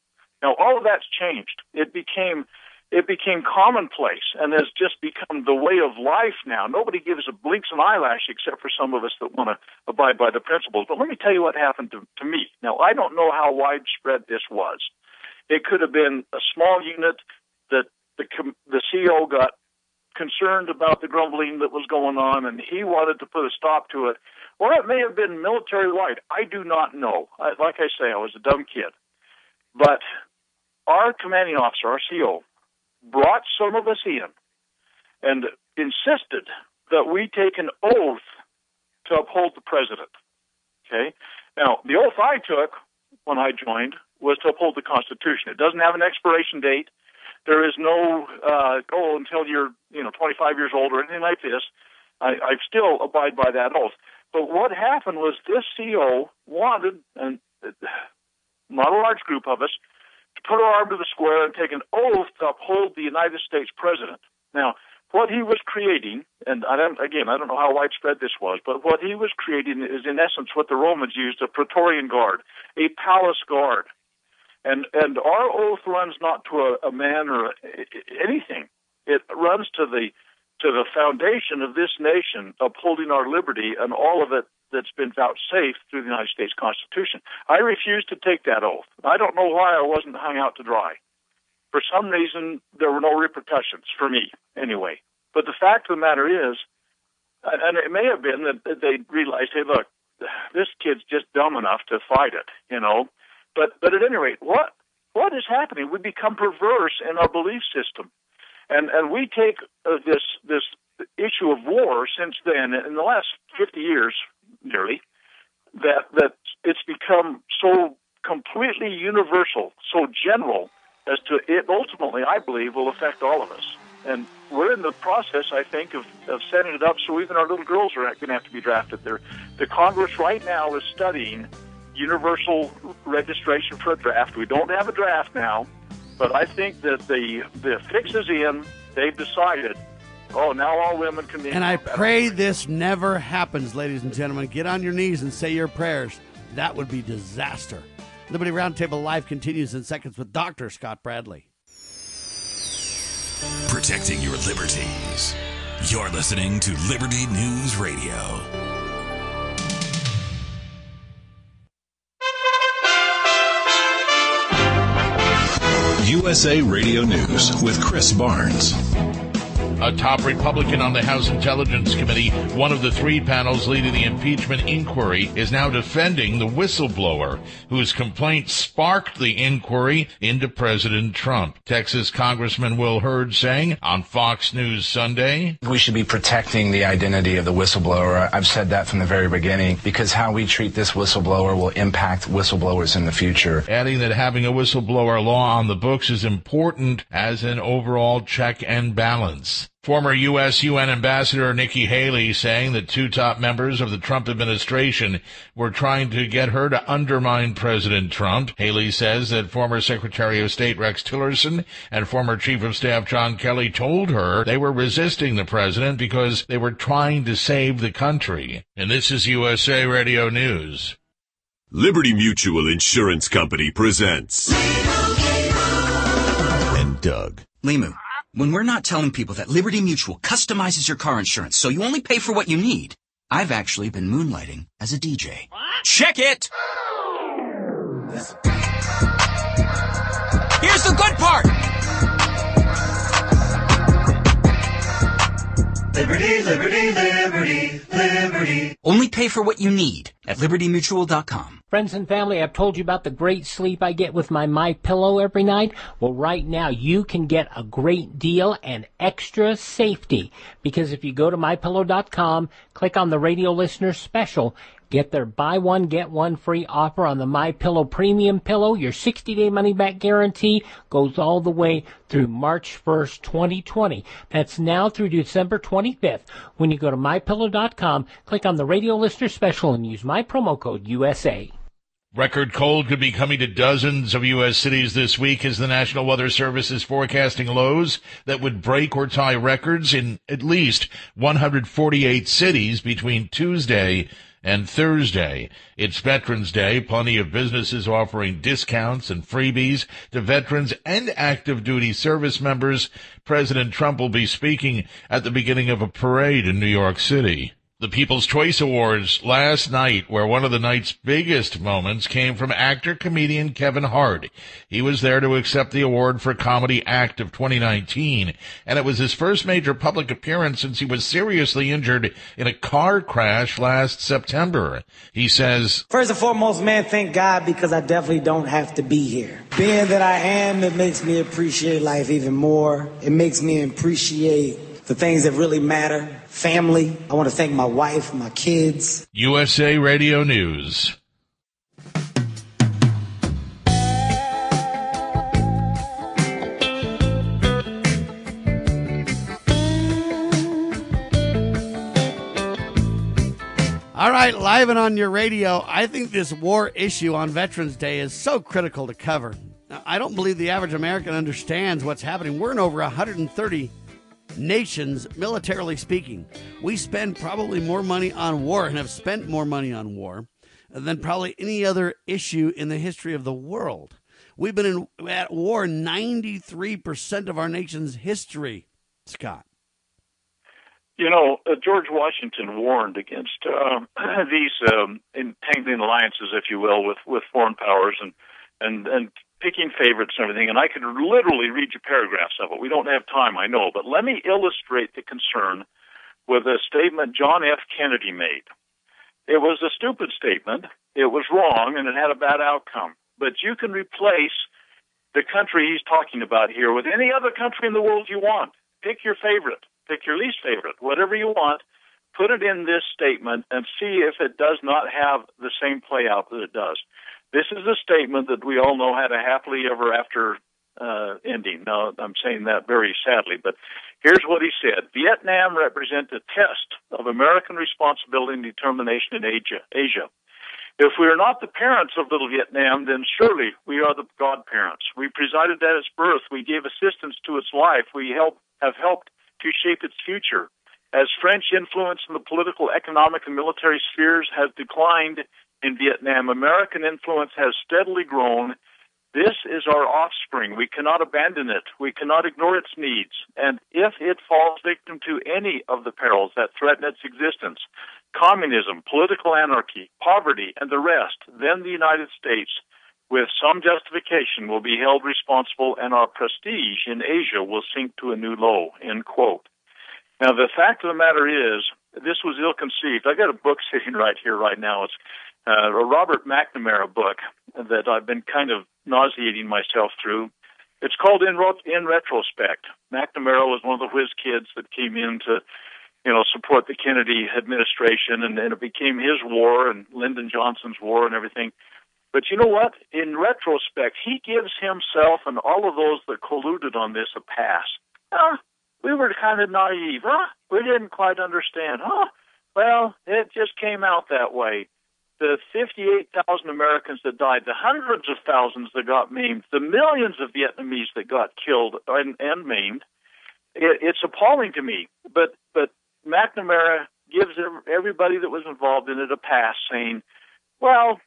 [SPEAKER 21] Now, all of that's changed. It became, it became commonplace and has just become the way of life now. Nobody gives a blinks an eyelash except for some of us that want to abide by the principles. But let me tell you what happened to, to me. Now, I don't know how widespread this was. It could have been a small unit that the the CEO got concerned about the grumbling that was going on, and he wanted to put a stop to it. Or it may have been military wide. I do not know. I, like I say, I was a dumb kid. But our commanding officer, our CO, brought some of us in and insisted that we take an oath to uphold the president. Okay? Now, the oath I took when I joined was to uphold the Constitution. It doesn't have an expiration date. There is no uh, oh until you're you know 25 years old or anything like this. I, I still abide by that oath. But what happened was this CO wanted, and not a large group of us, to put our arm to the square and take an oath to uphold the United States president. Now, what he was creating, and I don't, again, I don't know how widespread this was, but what he was creating is in essence what the Romans used, a Praetorian Guard, a palace guard. And, and our oath runs not to a, a man or a, anything. It runs to the, to the foundation of this nation, upholding our liberty and all of it that's been vouchsafed through the United States Constitution. I refuse to take that oath. I don't know why I wasn't hung out to dry. For some reason, there were no repercussions for me, anyway. But the fact of the matter is, and it may have been that they realized, hey, look, this kid's just dumb enough to fight it, you know. But but at any rate, what what is happening? We become perverse in our belief system, and and we take uh, this this issue of war since then in the last 50 years nearly that that it's become so completely universal, so general as to it ultimately, I believe, will affect all of us. And we're in the process, I think, of, of setting it up so even our little girls are going to have to be drafted. There, the Congress right now is studying universal registration for a draft. We don't have a draft now, but I think that the the fix is in. They've decided Oh, now all women can be.
[SPEAKER 2] And I pray this never happens, ladies and gentlemen. Get on your knees and say your prayers. That would be disaster. Liberty Roundtable Live continues in seconds with Dr. Scott Bradley.
[SPEAKER 1] Protecting your liberties. You're listening to Liberty News Radio.
[SPEAKER 24] USA Radio News with Chris Barnes.
[SPEAKER 25] A top Republican on the House Intelligence Committee, one of the three panels leading the impeachment inquiry, is now defending the whistleblower whose complaint sparked the inquiry into President Trump. Texas Congressman Will Hurd saying on Fox News Sunday,
[SPEAKER 26] We should be protecting the identity of the whistleblower. I've said that from the very beginning because how we treat this whistleblower will impact whistleblowers in the future.
[SPEAKER 25] adding that having a whistleblower law on the books is important as an overall check and balance. Former U.S. UN Ambassador Nikki Haley saying that two top members of the Trump administration were trying to get her to undermine President Trump. Haley says that former Secretary of State Rex Tillerson and former Chief of Staff John Kelly told her they were resisting the president because they were trying to save the country. And this is USA Radio News.
[SPEAKER 27] Liberty Mutual Insurance Company presents.
[SPEAKER 28] And Doug.
[SPEAKER 29] Limu, when we're not telling people that Liberty Mutual customizes your car insurance so you only pay for what you need, I've actually been moonlighting as a DJ. Check it! Here's the good part!
[SPEAKER 30] Liberty, liberty, liberty, liberty.
[SPEAKER 29] Only pay for what you need at libertymutual.com.
[SPEAKER 31] Friends and family, I've told you about the great sleep I get with my My Pillow every night. Well, right now you can get a great deal and extra safety because if you go to mypillow.com, click on the radio listener special, get their buy one get one free offer on the My Pillow premium pillow. Your 60-day money back guarantee goes all the way through March 1st, 2020. That's now through December 25th. When you go to mypillow.com, click on the radio listener special and use my promo code USA.
[SPEAKER 25] Record cold could be coming to dozens of U.S. cities this week as the National Weather Service is forecasting lows that would break or tie records in at least 148 cities between Tuesday and Thursday. It's Veterans Day. Plenty of businesses offering discounts and freebies to veterans and active duty service members. President Trump will be speaking at the beginning of a parade in New York City. The People's Choice Awards last night, where one of the night's biggest moments came from actor comedian Kevin Hart. He was there to accept the award for Comedy Act of 2019, and it was his first major public appearance since he was seriously injured in a car crash last September. He says,
[SPEAKER 32] First and foremost, man, thank God because I definitely don't have to be here. Being that I am, it makes me appreciate life even more. It makes me appreciate the things that really matter. Family. I want to thank my wife, my kids.
[SPEAKER 25] USA Radio News.
[SPEAKER 2] All right, live and on your radio. I think this war issue on Veterans Day is so critical to cover. I don't believe the average American understands what's happening. We're in over 130 nations, militarily speaking. We spend probably more money on war and have spent more money on war than probably any other issue in the history of the world. We've been in, at war 93% of our nation's history, Scott.
[SPEAKER 21] You know, uh, George Washington warned against uh, these um, entangling alliances, if you will, with, with foreign powers and, and, and picking favorites and everything. And I could literally read you paragraphs of it. We don't have time, I know. But let me illustrate the concern with a statement John F. Kennedy made. It was a stupid statement. It was wrong and it had a bad outcome. But you can replace the country he's talking about here with any other country in the world you want. Pick your favorite pick your least favorite, whatever you want, put it in this statement and see if it does not have the same play out that it does. This is a statement that we all know had a happily ever after uh, ending. Now, I'm saying that very sadly, but here's what he said Vietnam represents a test of American responsibility and determination in Asia. Asia. If we are not the parents of little Vietnam, then surely we are the godparents. We presided at its birth. We gave assistance to its life. We help, have helped to shape its future. As French influence in the political, economic, and military spheres has declined in Vietnam, American influence has steadily grown. This is our offspring. We cannot abandon it. We cannot ignore its needs. And if it falls victim to any of the perils that threaten its existence, communism, political anarchy, poverty, and the rest, then the United States with some justification, will be held responsible and our prestige in Asia will sink to a new low, end quote. Now, the fact of the matter is, this was ill conceived. I got a book sitting right here, right now. It's uh, a Robert McNamara book that I've been kind of nauseating myself through. It's called In, in Retrospect. McNamara was one of the whiz kids that came in to, you know, support the Kennedy administration, and, and it became his war and Lyndon Johnson's war and everything. But you know what? In retrospect, he gives himself and all of those that colluded on this a pass. Uh, we were kind of naive, huh? We didn't quite understand, huh? Well, it just came out that way. The 58,000 Americans that died, the hundreds of thousands that got maimed, the millions of Vietnamese that got killed and, and maimed, it, it's appalling to me. But but McNamara gives everybody that was involved in it a pass, saying, "Well,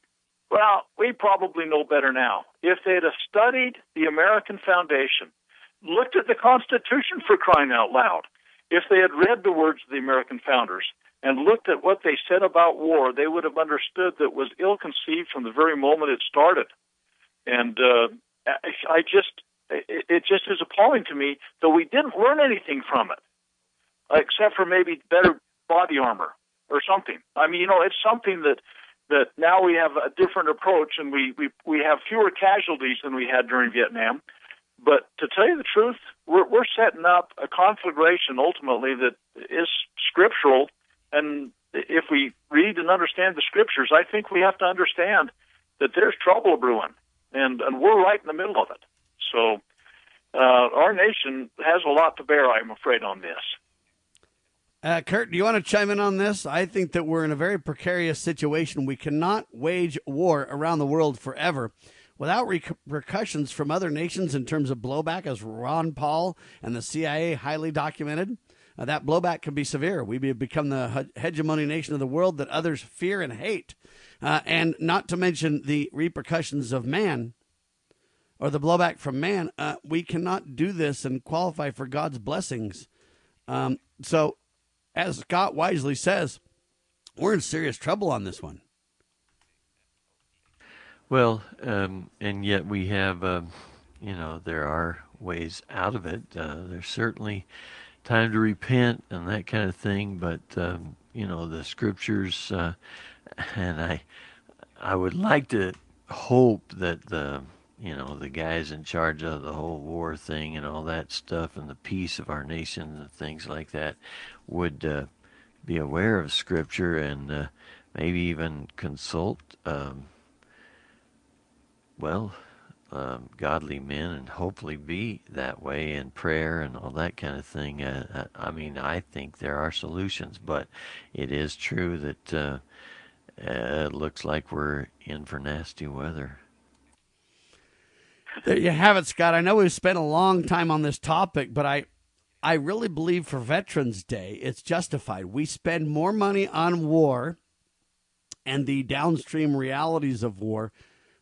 [SPEAKER 21] well, we probably know better now. If they'd have studied the American Foundation, looked at the Constitution for crying out loud, if they had read the words of the American founders and looked at what they said about war, they would have understood that was ill conceived from the very moment it started. And uh, I just, it just is appalling to me that we didn't learn anything from it, except for maybe better body armor or something. I mean, you know, it's something that that now we have a different approach and we we we have fewer casualties than we had during Vietnam. But to tell you the truth, we're, we're setting up a conflagration ultimately that is scriptural. And if we read and understand the scriptures, I think we have to understand that there's trouble brewing, and and we're right in the middle of it. So uh, our nation has a lot to bear, I'm afraid, on this.
[SPEAKER 2] Uh, Kurt, do you want to chime in on this? I think that we're in a very precarious situation. We cannot wage war around the world forever without repercussions from other nations in terms of blowback, as Ron Paul and the CIA highly documented. Uh, that blowback can be severe. We be become the hegemony nation of the world that others fear and hate. Uh, and not to mention the repercussions of man or the blowback from man. Uh, we cannot do this and qualify for God's blessings. Um, so, as Scott wisely says, we're in serious trouble on this one.
[SPEAKER 20] Well, um, and yet we have, uh, you know, there are ways out of it. Uh, there's certainly time to repent and that kind of thing, but um, you know, the scriptures, uh, and I, I would like to hope that the, you know, the guys in charge of the whole war thing and all that stuff and the peace of our nation and things like that would uh, be aware of scripture and uh, maybe even consult. Um, well, um, godly men and hopefully be that way in prayer and all that kind of thing. Uh, uh, I mean, I think there are solutions, but it is true that uh, uh, it looks like we're in for nasty weather.
[SPEAKER 2] There you have it, Scott. I know we've spent a long time on this topic, but I, I really believe for Veterans Day, it's justified. We spend more money on war and the downstream realities of war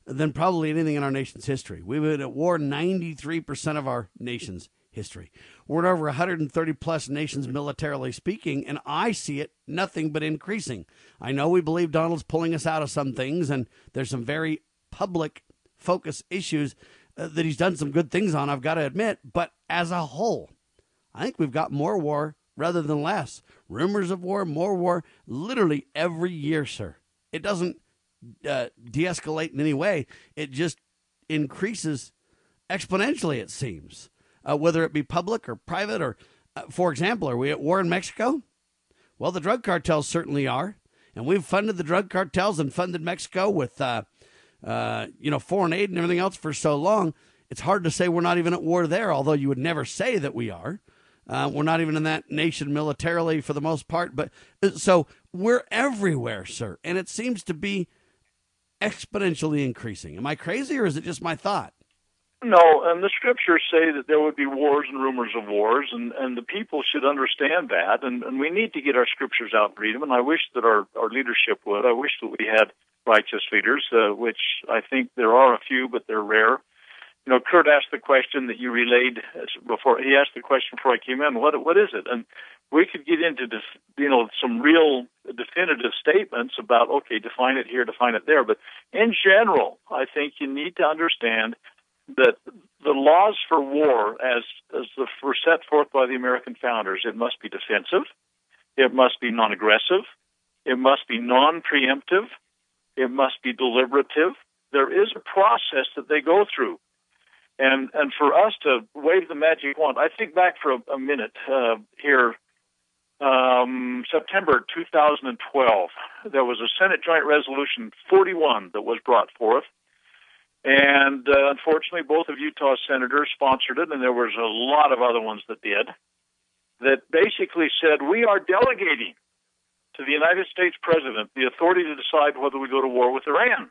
[SPEAKER 2] than probably anything in our nation's history. We've been at war 93% of our nation's history. We're in over 130 plus nations militarily speaking, and I see it nothing but increasing. I know we believe Donald's pulling us out of some things, and there's some very public focus issues uh, that he's done some good things on, I've got to admit, but as a whole, I think we've got more war rather than less. Rumors of war, more war, literally every year, sir. It doesn't uh, de-escalate in any way. It just increases exponentially. It seems, uh, whether it be public or private, or uh, for example, are we at war in Mexico? Well, the drug cartels certainly are, and we've funded the drug cartels and funded Mexico with, uh, uh, you know, foreign aid and everything else for so long. It's hard to say we're not even at war there, although you would never say that we are. Uh, we're not even in that nation militarily for the most part, but so we're everywhere, sir. And it seems to be exponentially increasing. Am I crazy or is it just my thought?
[SPEAKER 21] No, and the scriptures say that there would be wars and rumors of wars, and, and the people should understand that, and, and we need to get our scriptures out and read them, and I wish that our, our leadership would. I wish that we had righteous leaders, uh, which I think there are a few, but they're rare. You know, Kurt asked the question that you relayed uh, before. He asked the question before I came in. What what is it? And we could get into this, you know, some real definitive statements about okay, define it here, define it there. But in general, I think you need to understand that the laws for war, as as the, were set forth by the American founders, it must be defensive, it must be non-aggressive, it must be non-preemptive, it must be deliberative. There is a process that they go through. And and for us to wave the magic wand, I think back for a, a minute uh, here um, September 2012, there was a Senate Joint Resolution 41 that was brought forth. And uh, unfortunately, both of Utah's senators sponsored it, and there was a lot of other ones that did, that basically said, We are delegating to the United States President the authority to decide whether we go to war with Iran.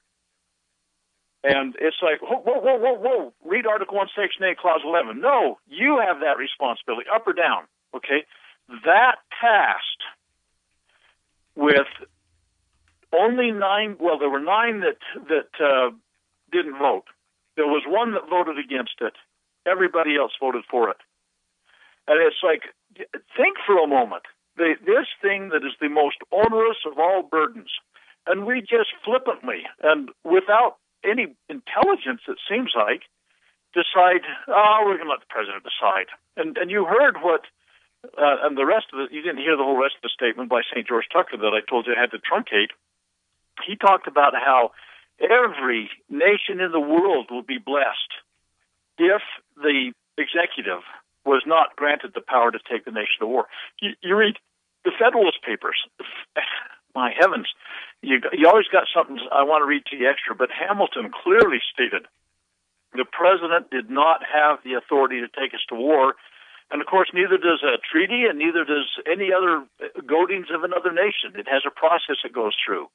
[SPEAKER 21] And it's like, whoa, whoa, whoa, whoa, whoa. Read Article 1, Section 8, Clause 11. No, you have that responsibility, up or down. Okay? That passed with only nine. Well, there were nine that that uh, didn't vote. There was one that voted against it. Everybody else voted for it. And it's like, think for a moment. The, this thing that is the most onerous of all burdens, and we just flippantly and without any intelligence, it seems like, decide, oh, we're going to let the president decide. And and you heard what uh, and the rest of it, you didn't hear the whole rest of the statement by St. George Tucker that I told you I had to truncate. He talked about how every nation in the world will be blessed if the executive was not granted the power to take the nation to war. You, you read the Federalist Papers. My heavens, you, you always got something I want to read to you extra, but Hamilton clearly stated the president did not have the authority to take us to war and of course, neither does a treaty and neither does any other goadings of another nation. It has a process it goes through.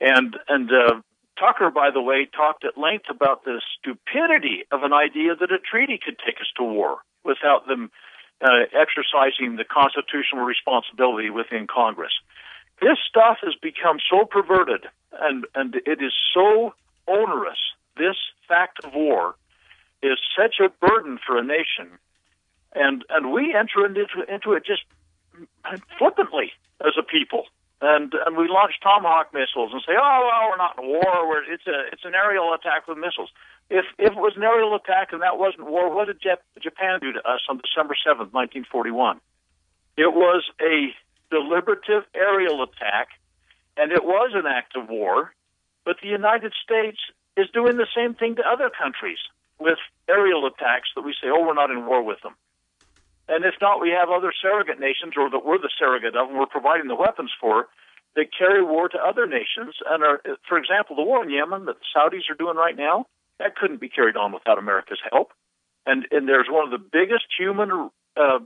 [SPEAKER 21] And, and, uh, Tucker, by the way, talked at length about the stupidity of an idea that a treaty could take us to war without them uh, exercising the constitutional responsibility within Congress. This stuff has become so perverted and, and it is so onerous. This fact of war is such a burden for a nation and and we enter into into it just flippantly as a people. And and we launch tomahawk missiles and say, oh well, we're not in war. We're, it's a it's an aerial attack with missiles. If if it was an aerial attack and that wasn't war, what did Jap- Japan do to us on December seventh, nineteen forty one? It was a deliberative aerial attack, and it was an act of war. But the United States is doing the same thing to other countries with aerial attacks that we say, oh, we're not in war with them. And if not, we have other surrogate nations, or that we're the surrogate of, and we're providing the weapons for, that carry war to other nations. And are, for example, the war in Yemen that the Saudis are doing right now, that couldn't be carried on without America's help. And and there's one of the biggest human, uh,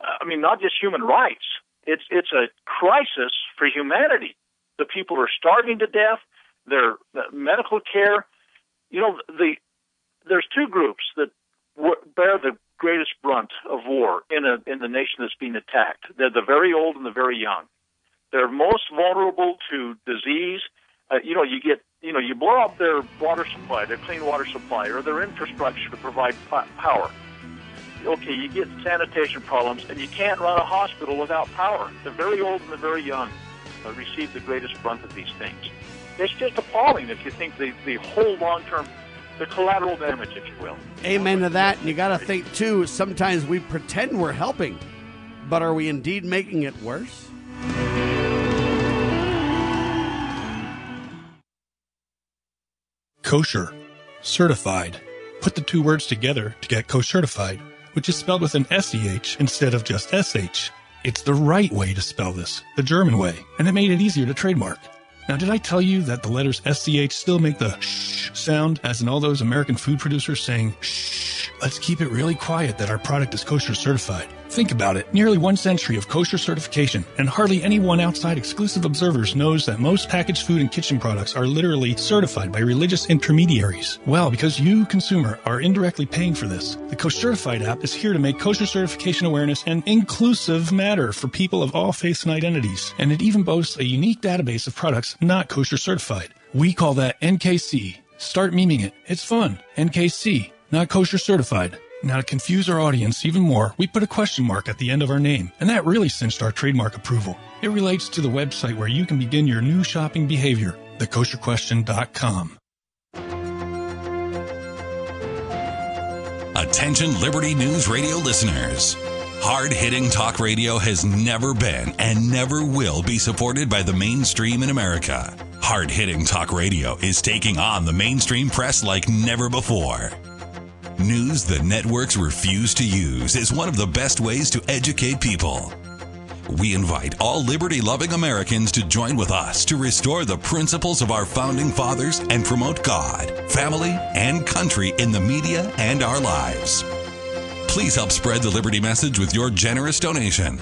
[SPEAKER 21] I mean, not just human rights. It's it's a crisis for humanity. The people are starving to death. Their medical care. You know, the there's two groups that bear the greatest brunt of war in a in the nation that's being attacked. They're the very old and the very young. They're most vulnerable to disease. Uh, you know, you get you know you blow up their water supply, their clean water supply, or their infrastructure to provide power. Okay, you get sanitation problems, and you can't run a hospital without power. The very old and the very young uh, receive the greatest brunt of these things. It's just appalling if you think the, the whole long term the collateral damage, if you will.
[SPEAKER 2] Amen to that. And you got to think, too, sometimes we pretend we're helping, but are we indeed making it worse?
[SPEAKER 33] Kosher. Certified. Put the two words together to get kosher certified, which is spelled with an SCH instead of just SH. It's the right way to spell this, the German way, and it made it easier to trademark. Now, did I tell you that the letters SCH still make the shh sound, as in all those American food producers saying, shh, let's keep it really quiet that our product is kosher certified? Think about it. Nearly one century of kosher certification, and hardly anyone outside exclusive observers knows that most packaged food and kitchen products are literally certified by religious intermediaries. Well, because you, consumer, are indirectly paying for this, the Kosher Certified app is here to make kosher certification awareness an inclusive matter for people of all faiths and identities. And it even boasts a unique database of products not kosher certified. We call that NKC. Start memeing it. It's fun. NKC not kosher certified. Now, to confuse our audience even more, we put a question mark at the end of our name, and that really cinched our trademark approval. It relates to the website where you can begin your new shopping behavior, thekosherquestion.com.
[SPEAKER 1] Attention Liberty News Radio listeners. Hard hitting talk radio has never been and never will be supported by the mainstream in America. Hard hitting talk radio is taking on the mainstream press like never before. News the networks refuse to use is one of the best ways to educate people. We invite all liberty loving Americans to join with us to restore the principles of our founding fathers and promote God, family, and country in the media and our lives. Please help spread the Liberty message with your generous donation.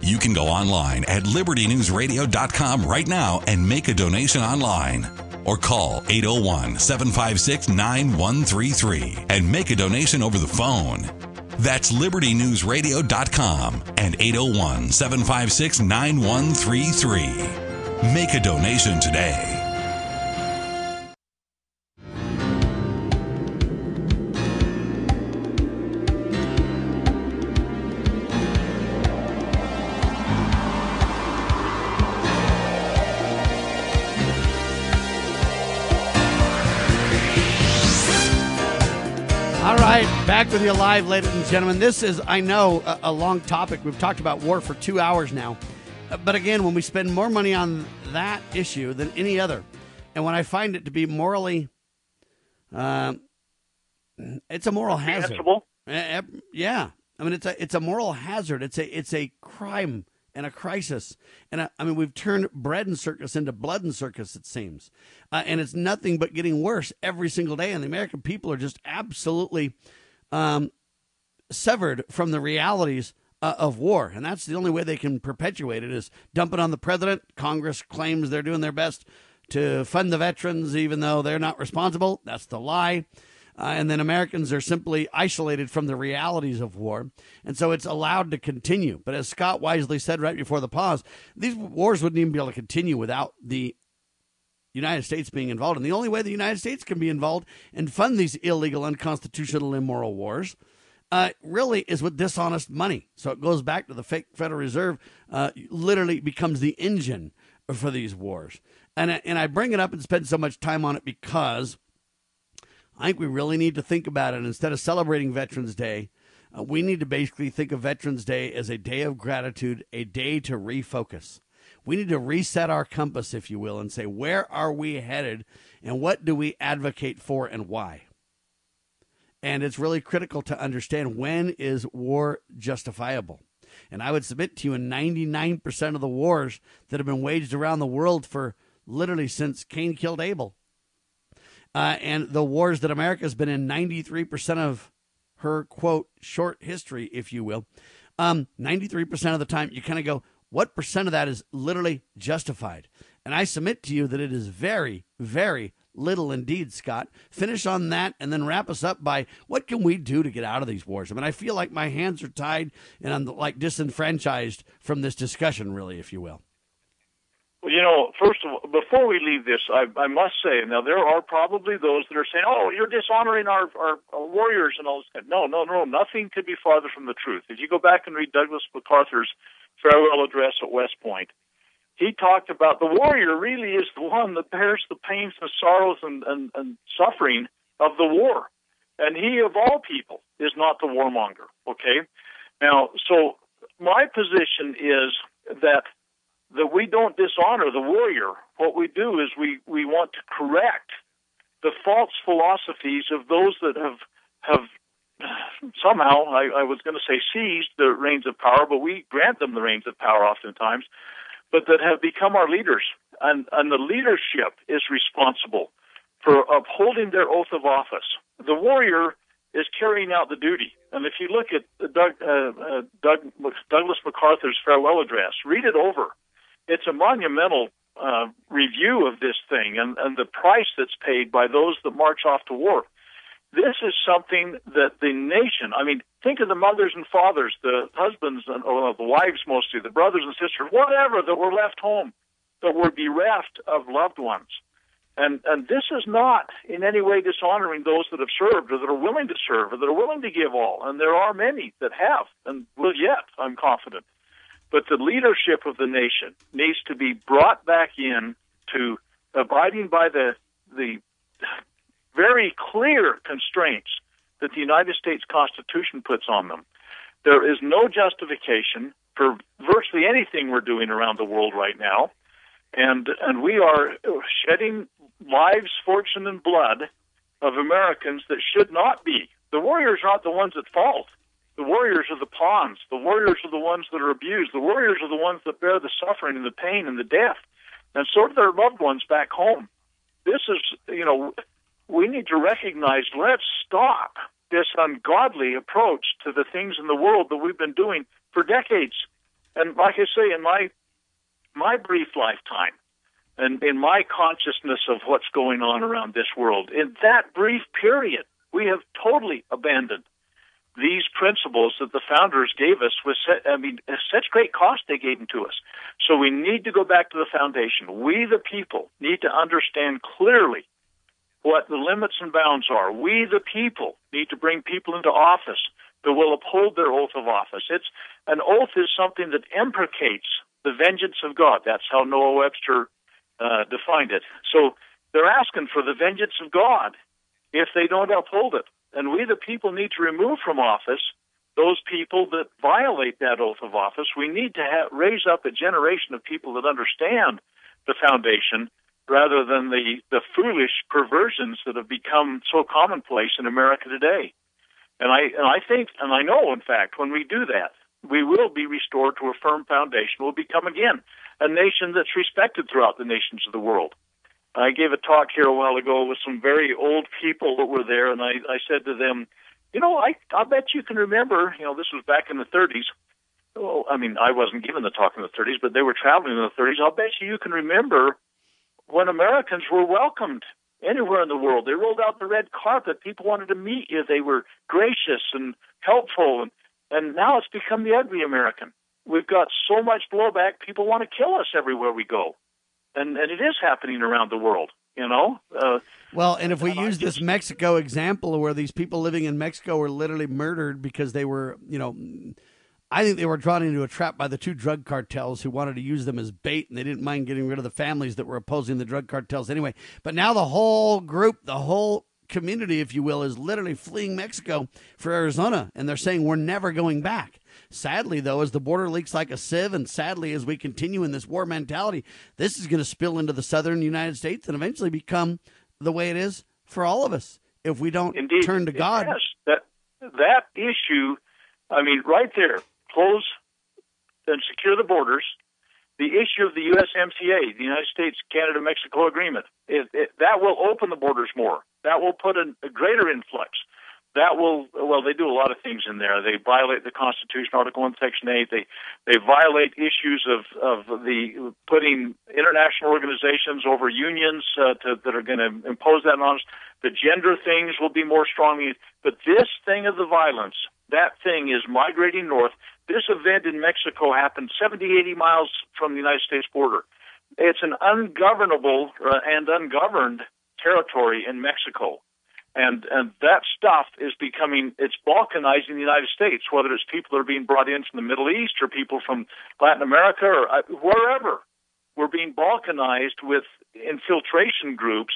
[SPEAKER 1] You can go online at libertynewsradio.com right now and make a donation online. Or call 801 756 9133 and make a donation over the phone. That's libertynewsradio.com and 801 756 9133. Make a donation today.
[SPEAKER 2] Back with you live, ladies and gentlemen. This is, I know, a, a long topic. We've talked about war for two hours now. Uh, But again, when we spend more money on that issue than any other, and when I find it to be morally, um, it's a moral hazard. Eh, eh, Yeah, I mean it's a it's a moral hazard. It's a it's a crime and a crisis. And I, I mean we've turned bread and circus into blood and circus. It seems, uh, and it's nothing but getting worse every single day. And the American people are just absolutely um, severed from the realities uh, of war, and that's the only way they can perpetuate it is dump it on the president. Congress claims they're doing their best to fund the veterans, even though they're not responsible. That's the lie. Uh, and then Americans are simply isolated from the realities of war. And so it's allowed to continue. But as Scott wisely said right before the pause, these wars wouldn't even be able to continue without the United States being involved. And the only way the United States can be involved and fund these illegal, unconstitutional, immoral wars uh, really is with dishonest money. So it goes back to the fake Federal Reserve, uh, literally becomes the engine for these wars. And, I- and I bring it up and spend so much time on it because I think we really need to think about it. Instead of celebrating Veterans Day, uh, we need to basically think of Veterans Day as a day of gratitude, a day to refocus. We need to reset our compass, if you will, and say, where are we headed and what do we advocate for and why? And it's really critical to understand when is war justifiable. And I would submit to you in 99% of the wars that have been waged around the world for literally since Cain killed Abel, uh, and the wars that America's been in 93% of her quote short history, if you will, um, 93% of the time you kind of go, what percent of that is literally justified? And I submit to you that it is very, very little indeed, Scott. Finish on that and then wrap us up by what can we do to get out of these wars? I mean, I feel like my hands are tied and I'm like disenfranchised from this discussion, really, if you will.
[SPEAKER 21] Well, you know, first of all, before we leave this, I, I must say, now there are probably those that are saying, "Oh, you're dishonoring our, our, our warriors and all this." No, no, no, nothing could be farther from the truth. If you go back and read Douglas MacArthur's farewell address at West Point, he talked about the warrior really is the one that bears the pains and sorrows and, and, and suffering of the war, and he of all people is not the warmonger. Okay, now, so my position is that that we don't dishonor the warrior. What we do is we, we want to correct the false philosophies of those that have have somehow I, I was going to say seized the reins of power, but we grant them the reins of power oftentimes, but that have become our leaders, and and the leadership is responsible for upholding their oath of office. The warrior is carrying out the duty, and if you look at Doug, uh, uh, Doug, Douglas MacArthur's farewell address, read it over it's a monumental uh, review of this thing and, and the price that's paid by those that march off to war. This is something that the nation, I mean, think of the mothers and fathers, the husbands and or the wives mostly, the brothers and sisters, whatever that were left home, that were bereft of loved ones. And and this is not in any way dishonoring those that have served or that are willing to serve or that are willing to give all. And there are many that have and will yet, I'm confident. But the leadership of the nation needs to be brought back in to abiding by the the very clear constraints that the United States Constitution puts on them. There is no justification for virtually anything we're doing around the world right now. And and we are shedding lives, fortune, and blood of Americans that should not be. The warriors are not the ones at fault. The warriors are the pawns. The warriors are the ones that are abused. The warriors are the ones that bear the suffering and the pain and the death. And so do their loved ones back home. This is, you know, we need to recognize, let's stop this ungodly approach to the things in the world that we've been doing for decades. And like I say, in my my brief lifetime, and in my consciousness of what's going on around this world, in that brief period, we have totally abandoned these principles that the founders gave us with, I mean, such great cost they gave them to us. So we need to go back to the foundation. We, the people, need to understand clearly what the limits and bounds are. We, the people, need to bring people into office that will uphold their oath of office. It's an oath is something that imprecates the vengeance of God. That's how Noah Webster uh, defined it. So they're asking for the vengeance of God if they don't uphold it. And we, the people, need to remove from office those people that violate that oath of office. We need to have, raise up a generation of people that understand the foundation rather than the, the foolish perversions that have become so commonplace in America today. And I, and I think, and I know, in fact, when we do that, we will be restored to a firm foundation. We'll become again a nation that's respected throughout the nations of the world. I gave a talk here a while ago with some very old people that were there, and I, I said to them, you know, I I bet you can remember, you know, this was back in the 30s. Well, I mean, I wasn't given the talk in the 30s, but they were traveling in the 30s. I'll bet you you can remember when Americans were welcomed anywhere in the world. They rolled out the red carpet. People wanted to meet you. They were gracious and helpful, and and now it's become the ugly American. We've got so much blowback. People want to kill us everywhere we go and and it is happening around the world. You know. Uh,
[SPEAKER 2] well, and if we use this Mexico example, where these people living in Mexico were literally murdered because they were, you know. I think they were drawn into a trap by the two drug cartels who wanted to use them as bait, and they didn't mind getting rid of the families that were opposing the drug cartels anyway. But now the whole group, the whole community, if you will, is literally fleeing Mexico for Arizona, and they're saying we're never going back. Sadly, though, as the border leaks like a sieve, and sadly, as we continue in this war mentality, this is going to spill into the southern United States and eventually become the way it is for all of us if we don't
[SPEAKER 21] Indeed,
[SPEAKER 2] turn to God.
[SPEAKER 21] Yes, that that issue. I mean, right there, close and secure the borders. The issue of the USMCA, the United States Canada Mexico Agreement, it, it, that will open the borders more. That will put a, a greater influx that will well they do a lot of things in there they violate the constitution article 1 section 8 they they violate issues of of the putting international organizations over unions uh, to, that are going to impose that on us the gender things will be more strongly but this thing of the violence that thing is migrating north this event in mexico happened 70 80 miles from the united states border it's an ungovernable uh, and ungoverned territory in mexico and and that stuff is becoming it's balkanizing the United States, whether it's people that are being brought in from the Middle East or people from Latin America or uh, wherever. We're being balkanized with infiltration groups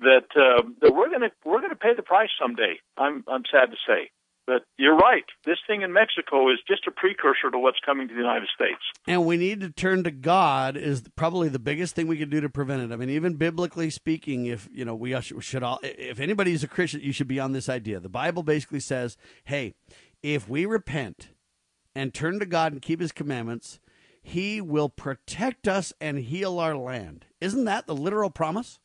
[SPEAKER 21] that uh, that we're going to we're going to pay the price someday. I'm I'm sad to say. But you're right. This thing in Mexico is just a precursor to what's coming to the United States.
[SPEAKER 2] And we need to turn to God is probably the biggest thing we can do to prevent it. I mean, even biblically speaking, if you know we should all, if anybody's a Christian, you should be on this idea. The Bible basically says, "Hey, if we repent and turn to God and keep His commandments, He will protect us and heal our land." Isn't that the literal promise?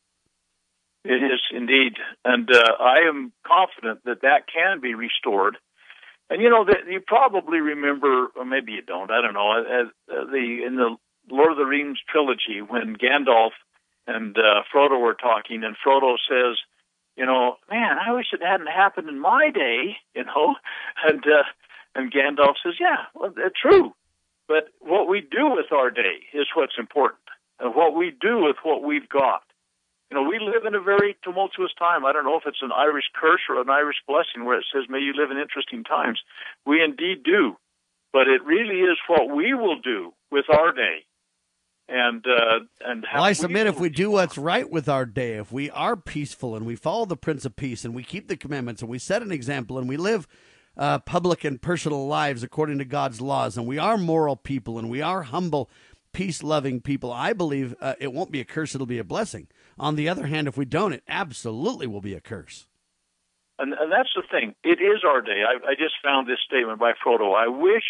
[SPEAKER 21] It is indeed, and uh, I am confident that that can be restored. And you know that you probably remember, or maybe you don't. I don't know. As, uh, the in the Lord of the Rings trilogy, when Gandalf and uh, Frodo were talking, and Frodo says, "You know, man, I wish it hadn't happened in my day." You know, and uh, and Gandalf says, "Yeah, well, that's true." But what we do with our day is what's important, and what we do with what we've got You know, we live in a very tumultuous time. I don't know if it's an Irish curse or an Irish blessing where it says, may you live in interesting times. We indeed do. But it really is what we will do with our day. And, uh, and
[SPEAKER 2] well, I submit if we do what's right with our day, if we are peaceful and we follow the Prince of Peace and we keep the commandments and we set an example and we live uh, public and personal lives according to God's laws and we are moral people and we are humble, peace loving people, I believe uh, it won't be a curse, it'll be a blessing. On the other hand, if we don't, it absolutely will be a curse.
[SPEAKER 21] And, and that's the thing. It is our day. I, I just found this statement by Frodo. I wish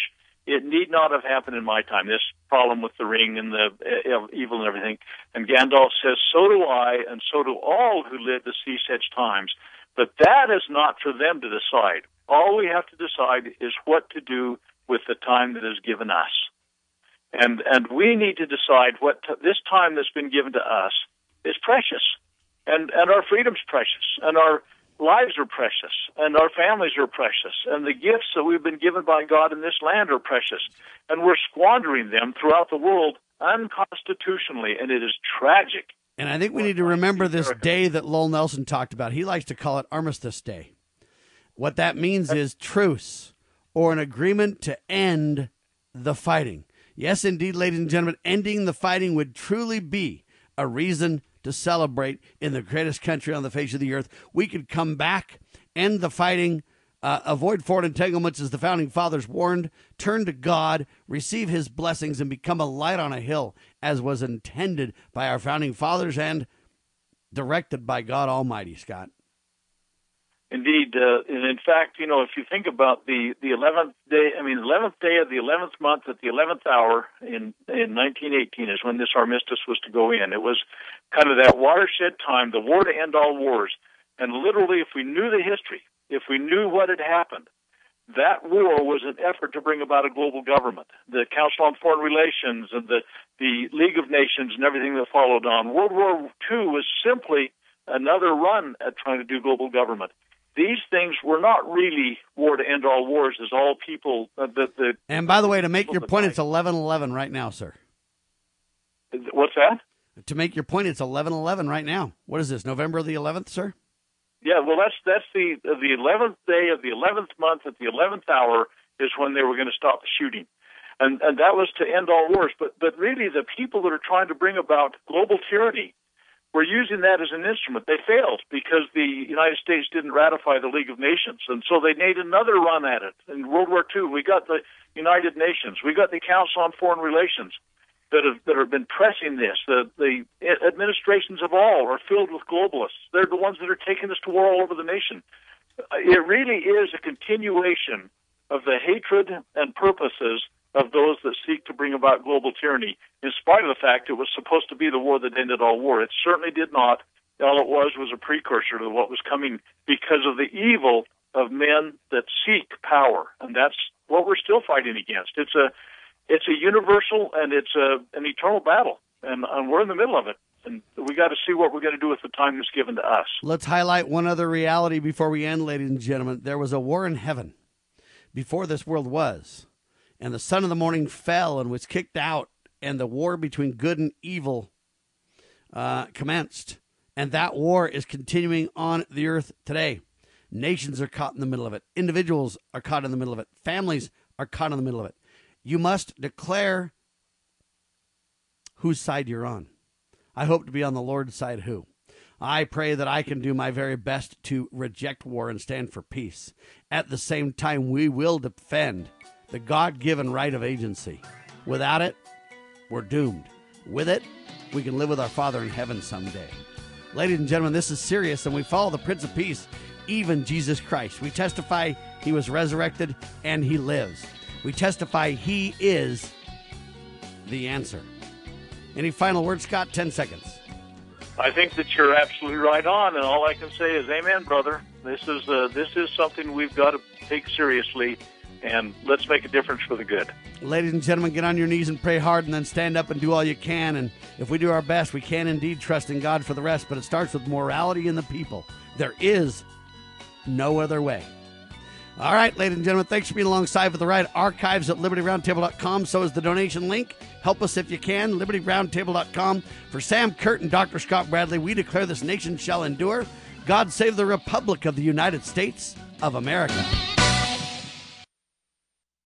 [SPEAKER 21] it need not have happened in my time. This problem with the ring and the uh, evil and everything. And Gandalf says, "So do I, and so do all who live to see such times." But that is not for them to decide. All we have to decide is what to do with the time that is given us. And and we need to decide what t- this time that's been given to us is precious, and and our freedom's precious, and our lives are precious, and our families are precious, and the gifts that we've been given by God in this land are precious, and we're squandering them throughout the world unconstitutionally, and it is tragic.
[SPEAKER 2] And I think we need to remember this day that Lowell Nelson talked about. He likes to call it Armistice Day. What that means is truce or an agreement to end the fighting. Yes, indeed, ladies and gentlemen, ending the fighting would truly be a reason to celebrate in the greatest country on the face of the earth. We could come back, end the fighting, uh, avoid foreign entanglements as the founding fathers warned, turn to God, receive his blessings, and become a light on a hill as was intended by our founding fathers and directed by God Almighty, Scott.
[SPEAKER 21] Indeed, uh, and in fact, you know, if you think about the the eleventh day, I mean, eleventh day of the eleventh month at the eleventh hour in in 1918 is when this armistice was to go in. It was kind of that watershed time, the war to end all wars. And literally, if we knew the history, if we knew what had happened, that war was an effort to bring about a global government. The Council on Foreign Relations and the the League of Nations and everything that followed on. World War II was simply another run at trying to do global government these things were not really war to end all wars, as all people. Uh, the, the,
[SPEAKER 2] and by the way, to make your point, it's eleven eleven right now, sir.
[SPEAKER 21] What's that?
[SPEAKER 2] To make your point, it's eleven eleven right now. What is this? November the eleventh, sir?
[SPEAKER 21] Yeah, well, that's that's the the eleventh day of the eleventh month at the eleventh hour is when they were going to stop the shooting, and and that was to end all wars. But but really, the people that are trying to bring about global tyranny were using that as an instrument. They failed because the United States didn't ratify the League of Nations, and so they made another run at it. In World War II, we got the United Nations, we got the Council on Foreign Relations that have that have been pressing this. The the administrations of all are filled with globalists. They're the ones that are taking this to war all over the nation. It really is a continuation of the hatred and purposes of those that seek to bring about global tyranny, in spite of the fact it was supposed to be the war that ended all war. It certainly did not. All it was was a precursor to what was coming because of the evil of men that seek power, and that's what we're still fighting against. It's a it's a universal and it's a an eternal battle, and, and we're in the middle of it. And we got to see what we're going to do with the time that's given to us.
[SPEAKER 2] Let's highlight one other reality before we end, ladies and gentlemen. There was a war in heaven before this world was and the son of the morning fell and was kicked out, and the war between good and evil uh, commenced. And that war is continuing on the earth today. Nations are caught in the middle of it. Individuals are caught in the middle of it. Families are caught in the middle of it. You must declare whose side you're on. I hope to be on the Lord's side. Who? I pray that I can do my very best to reject war and stand for peace. At the same time, we will defend the God given right of agency. Without it, we're doomed. With it, we can live with our Father in heaven someday. Ladies and gentlemen, this is serious, and we follow the Prince of Peace, even Jesus Christ. We testify he was resurrected and he lives. We testify he is the answer. Any final words, Scott? 10 seconds.
[SPEAKER 21] I think that you're absolutely right on, and all I can say is, "Amen, brother." This is uh, this is something we've got to take seriously and let's make a difference for the good.
[SPEAKER 2] Ladies and gentlemen, get on your knees and pray hard, and then stand up and do all you can. And if we do our best, we can indeed trust in God for the rest, but it starts with morality in the people. There is no other way. All right, ladies and gentlemen, thanks for being alongside for the ride. Archives at libertyroundtable.com. So is the donation link. Help us if you can. Libertyroundtable.com. For Sam Kurt and Dr. Scott Bradley, we declare this nation shall endure. God save the Republic of the United States of America.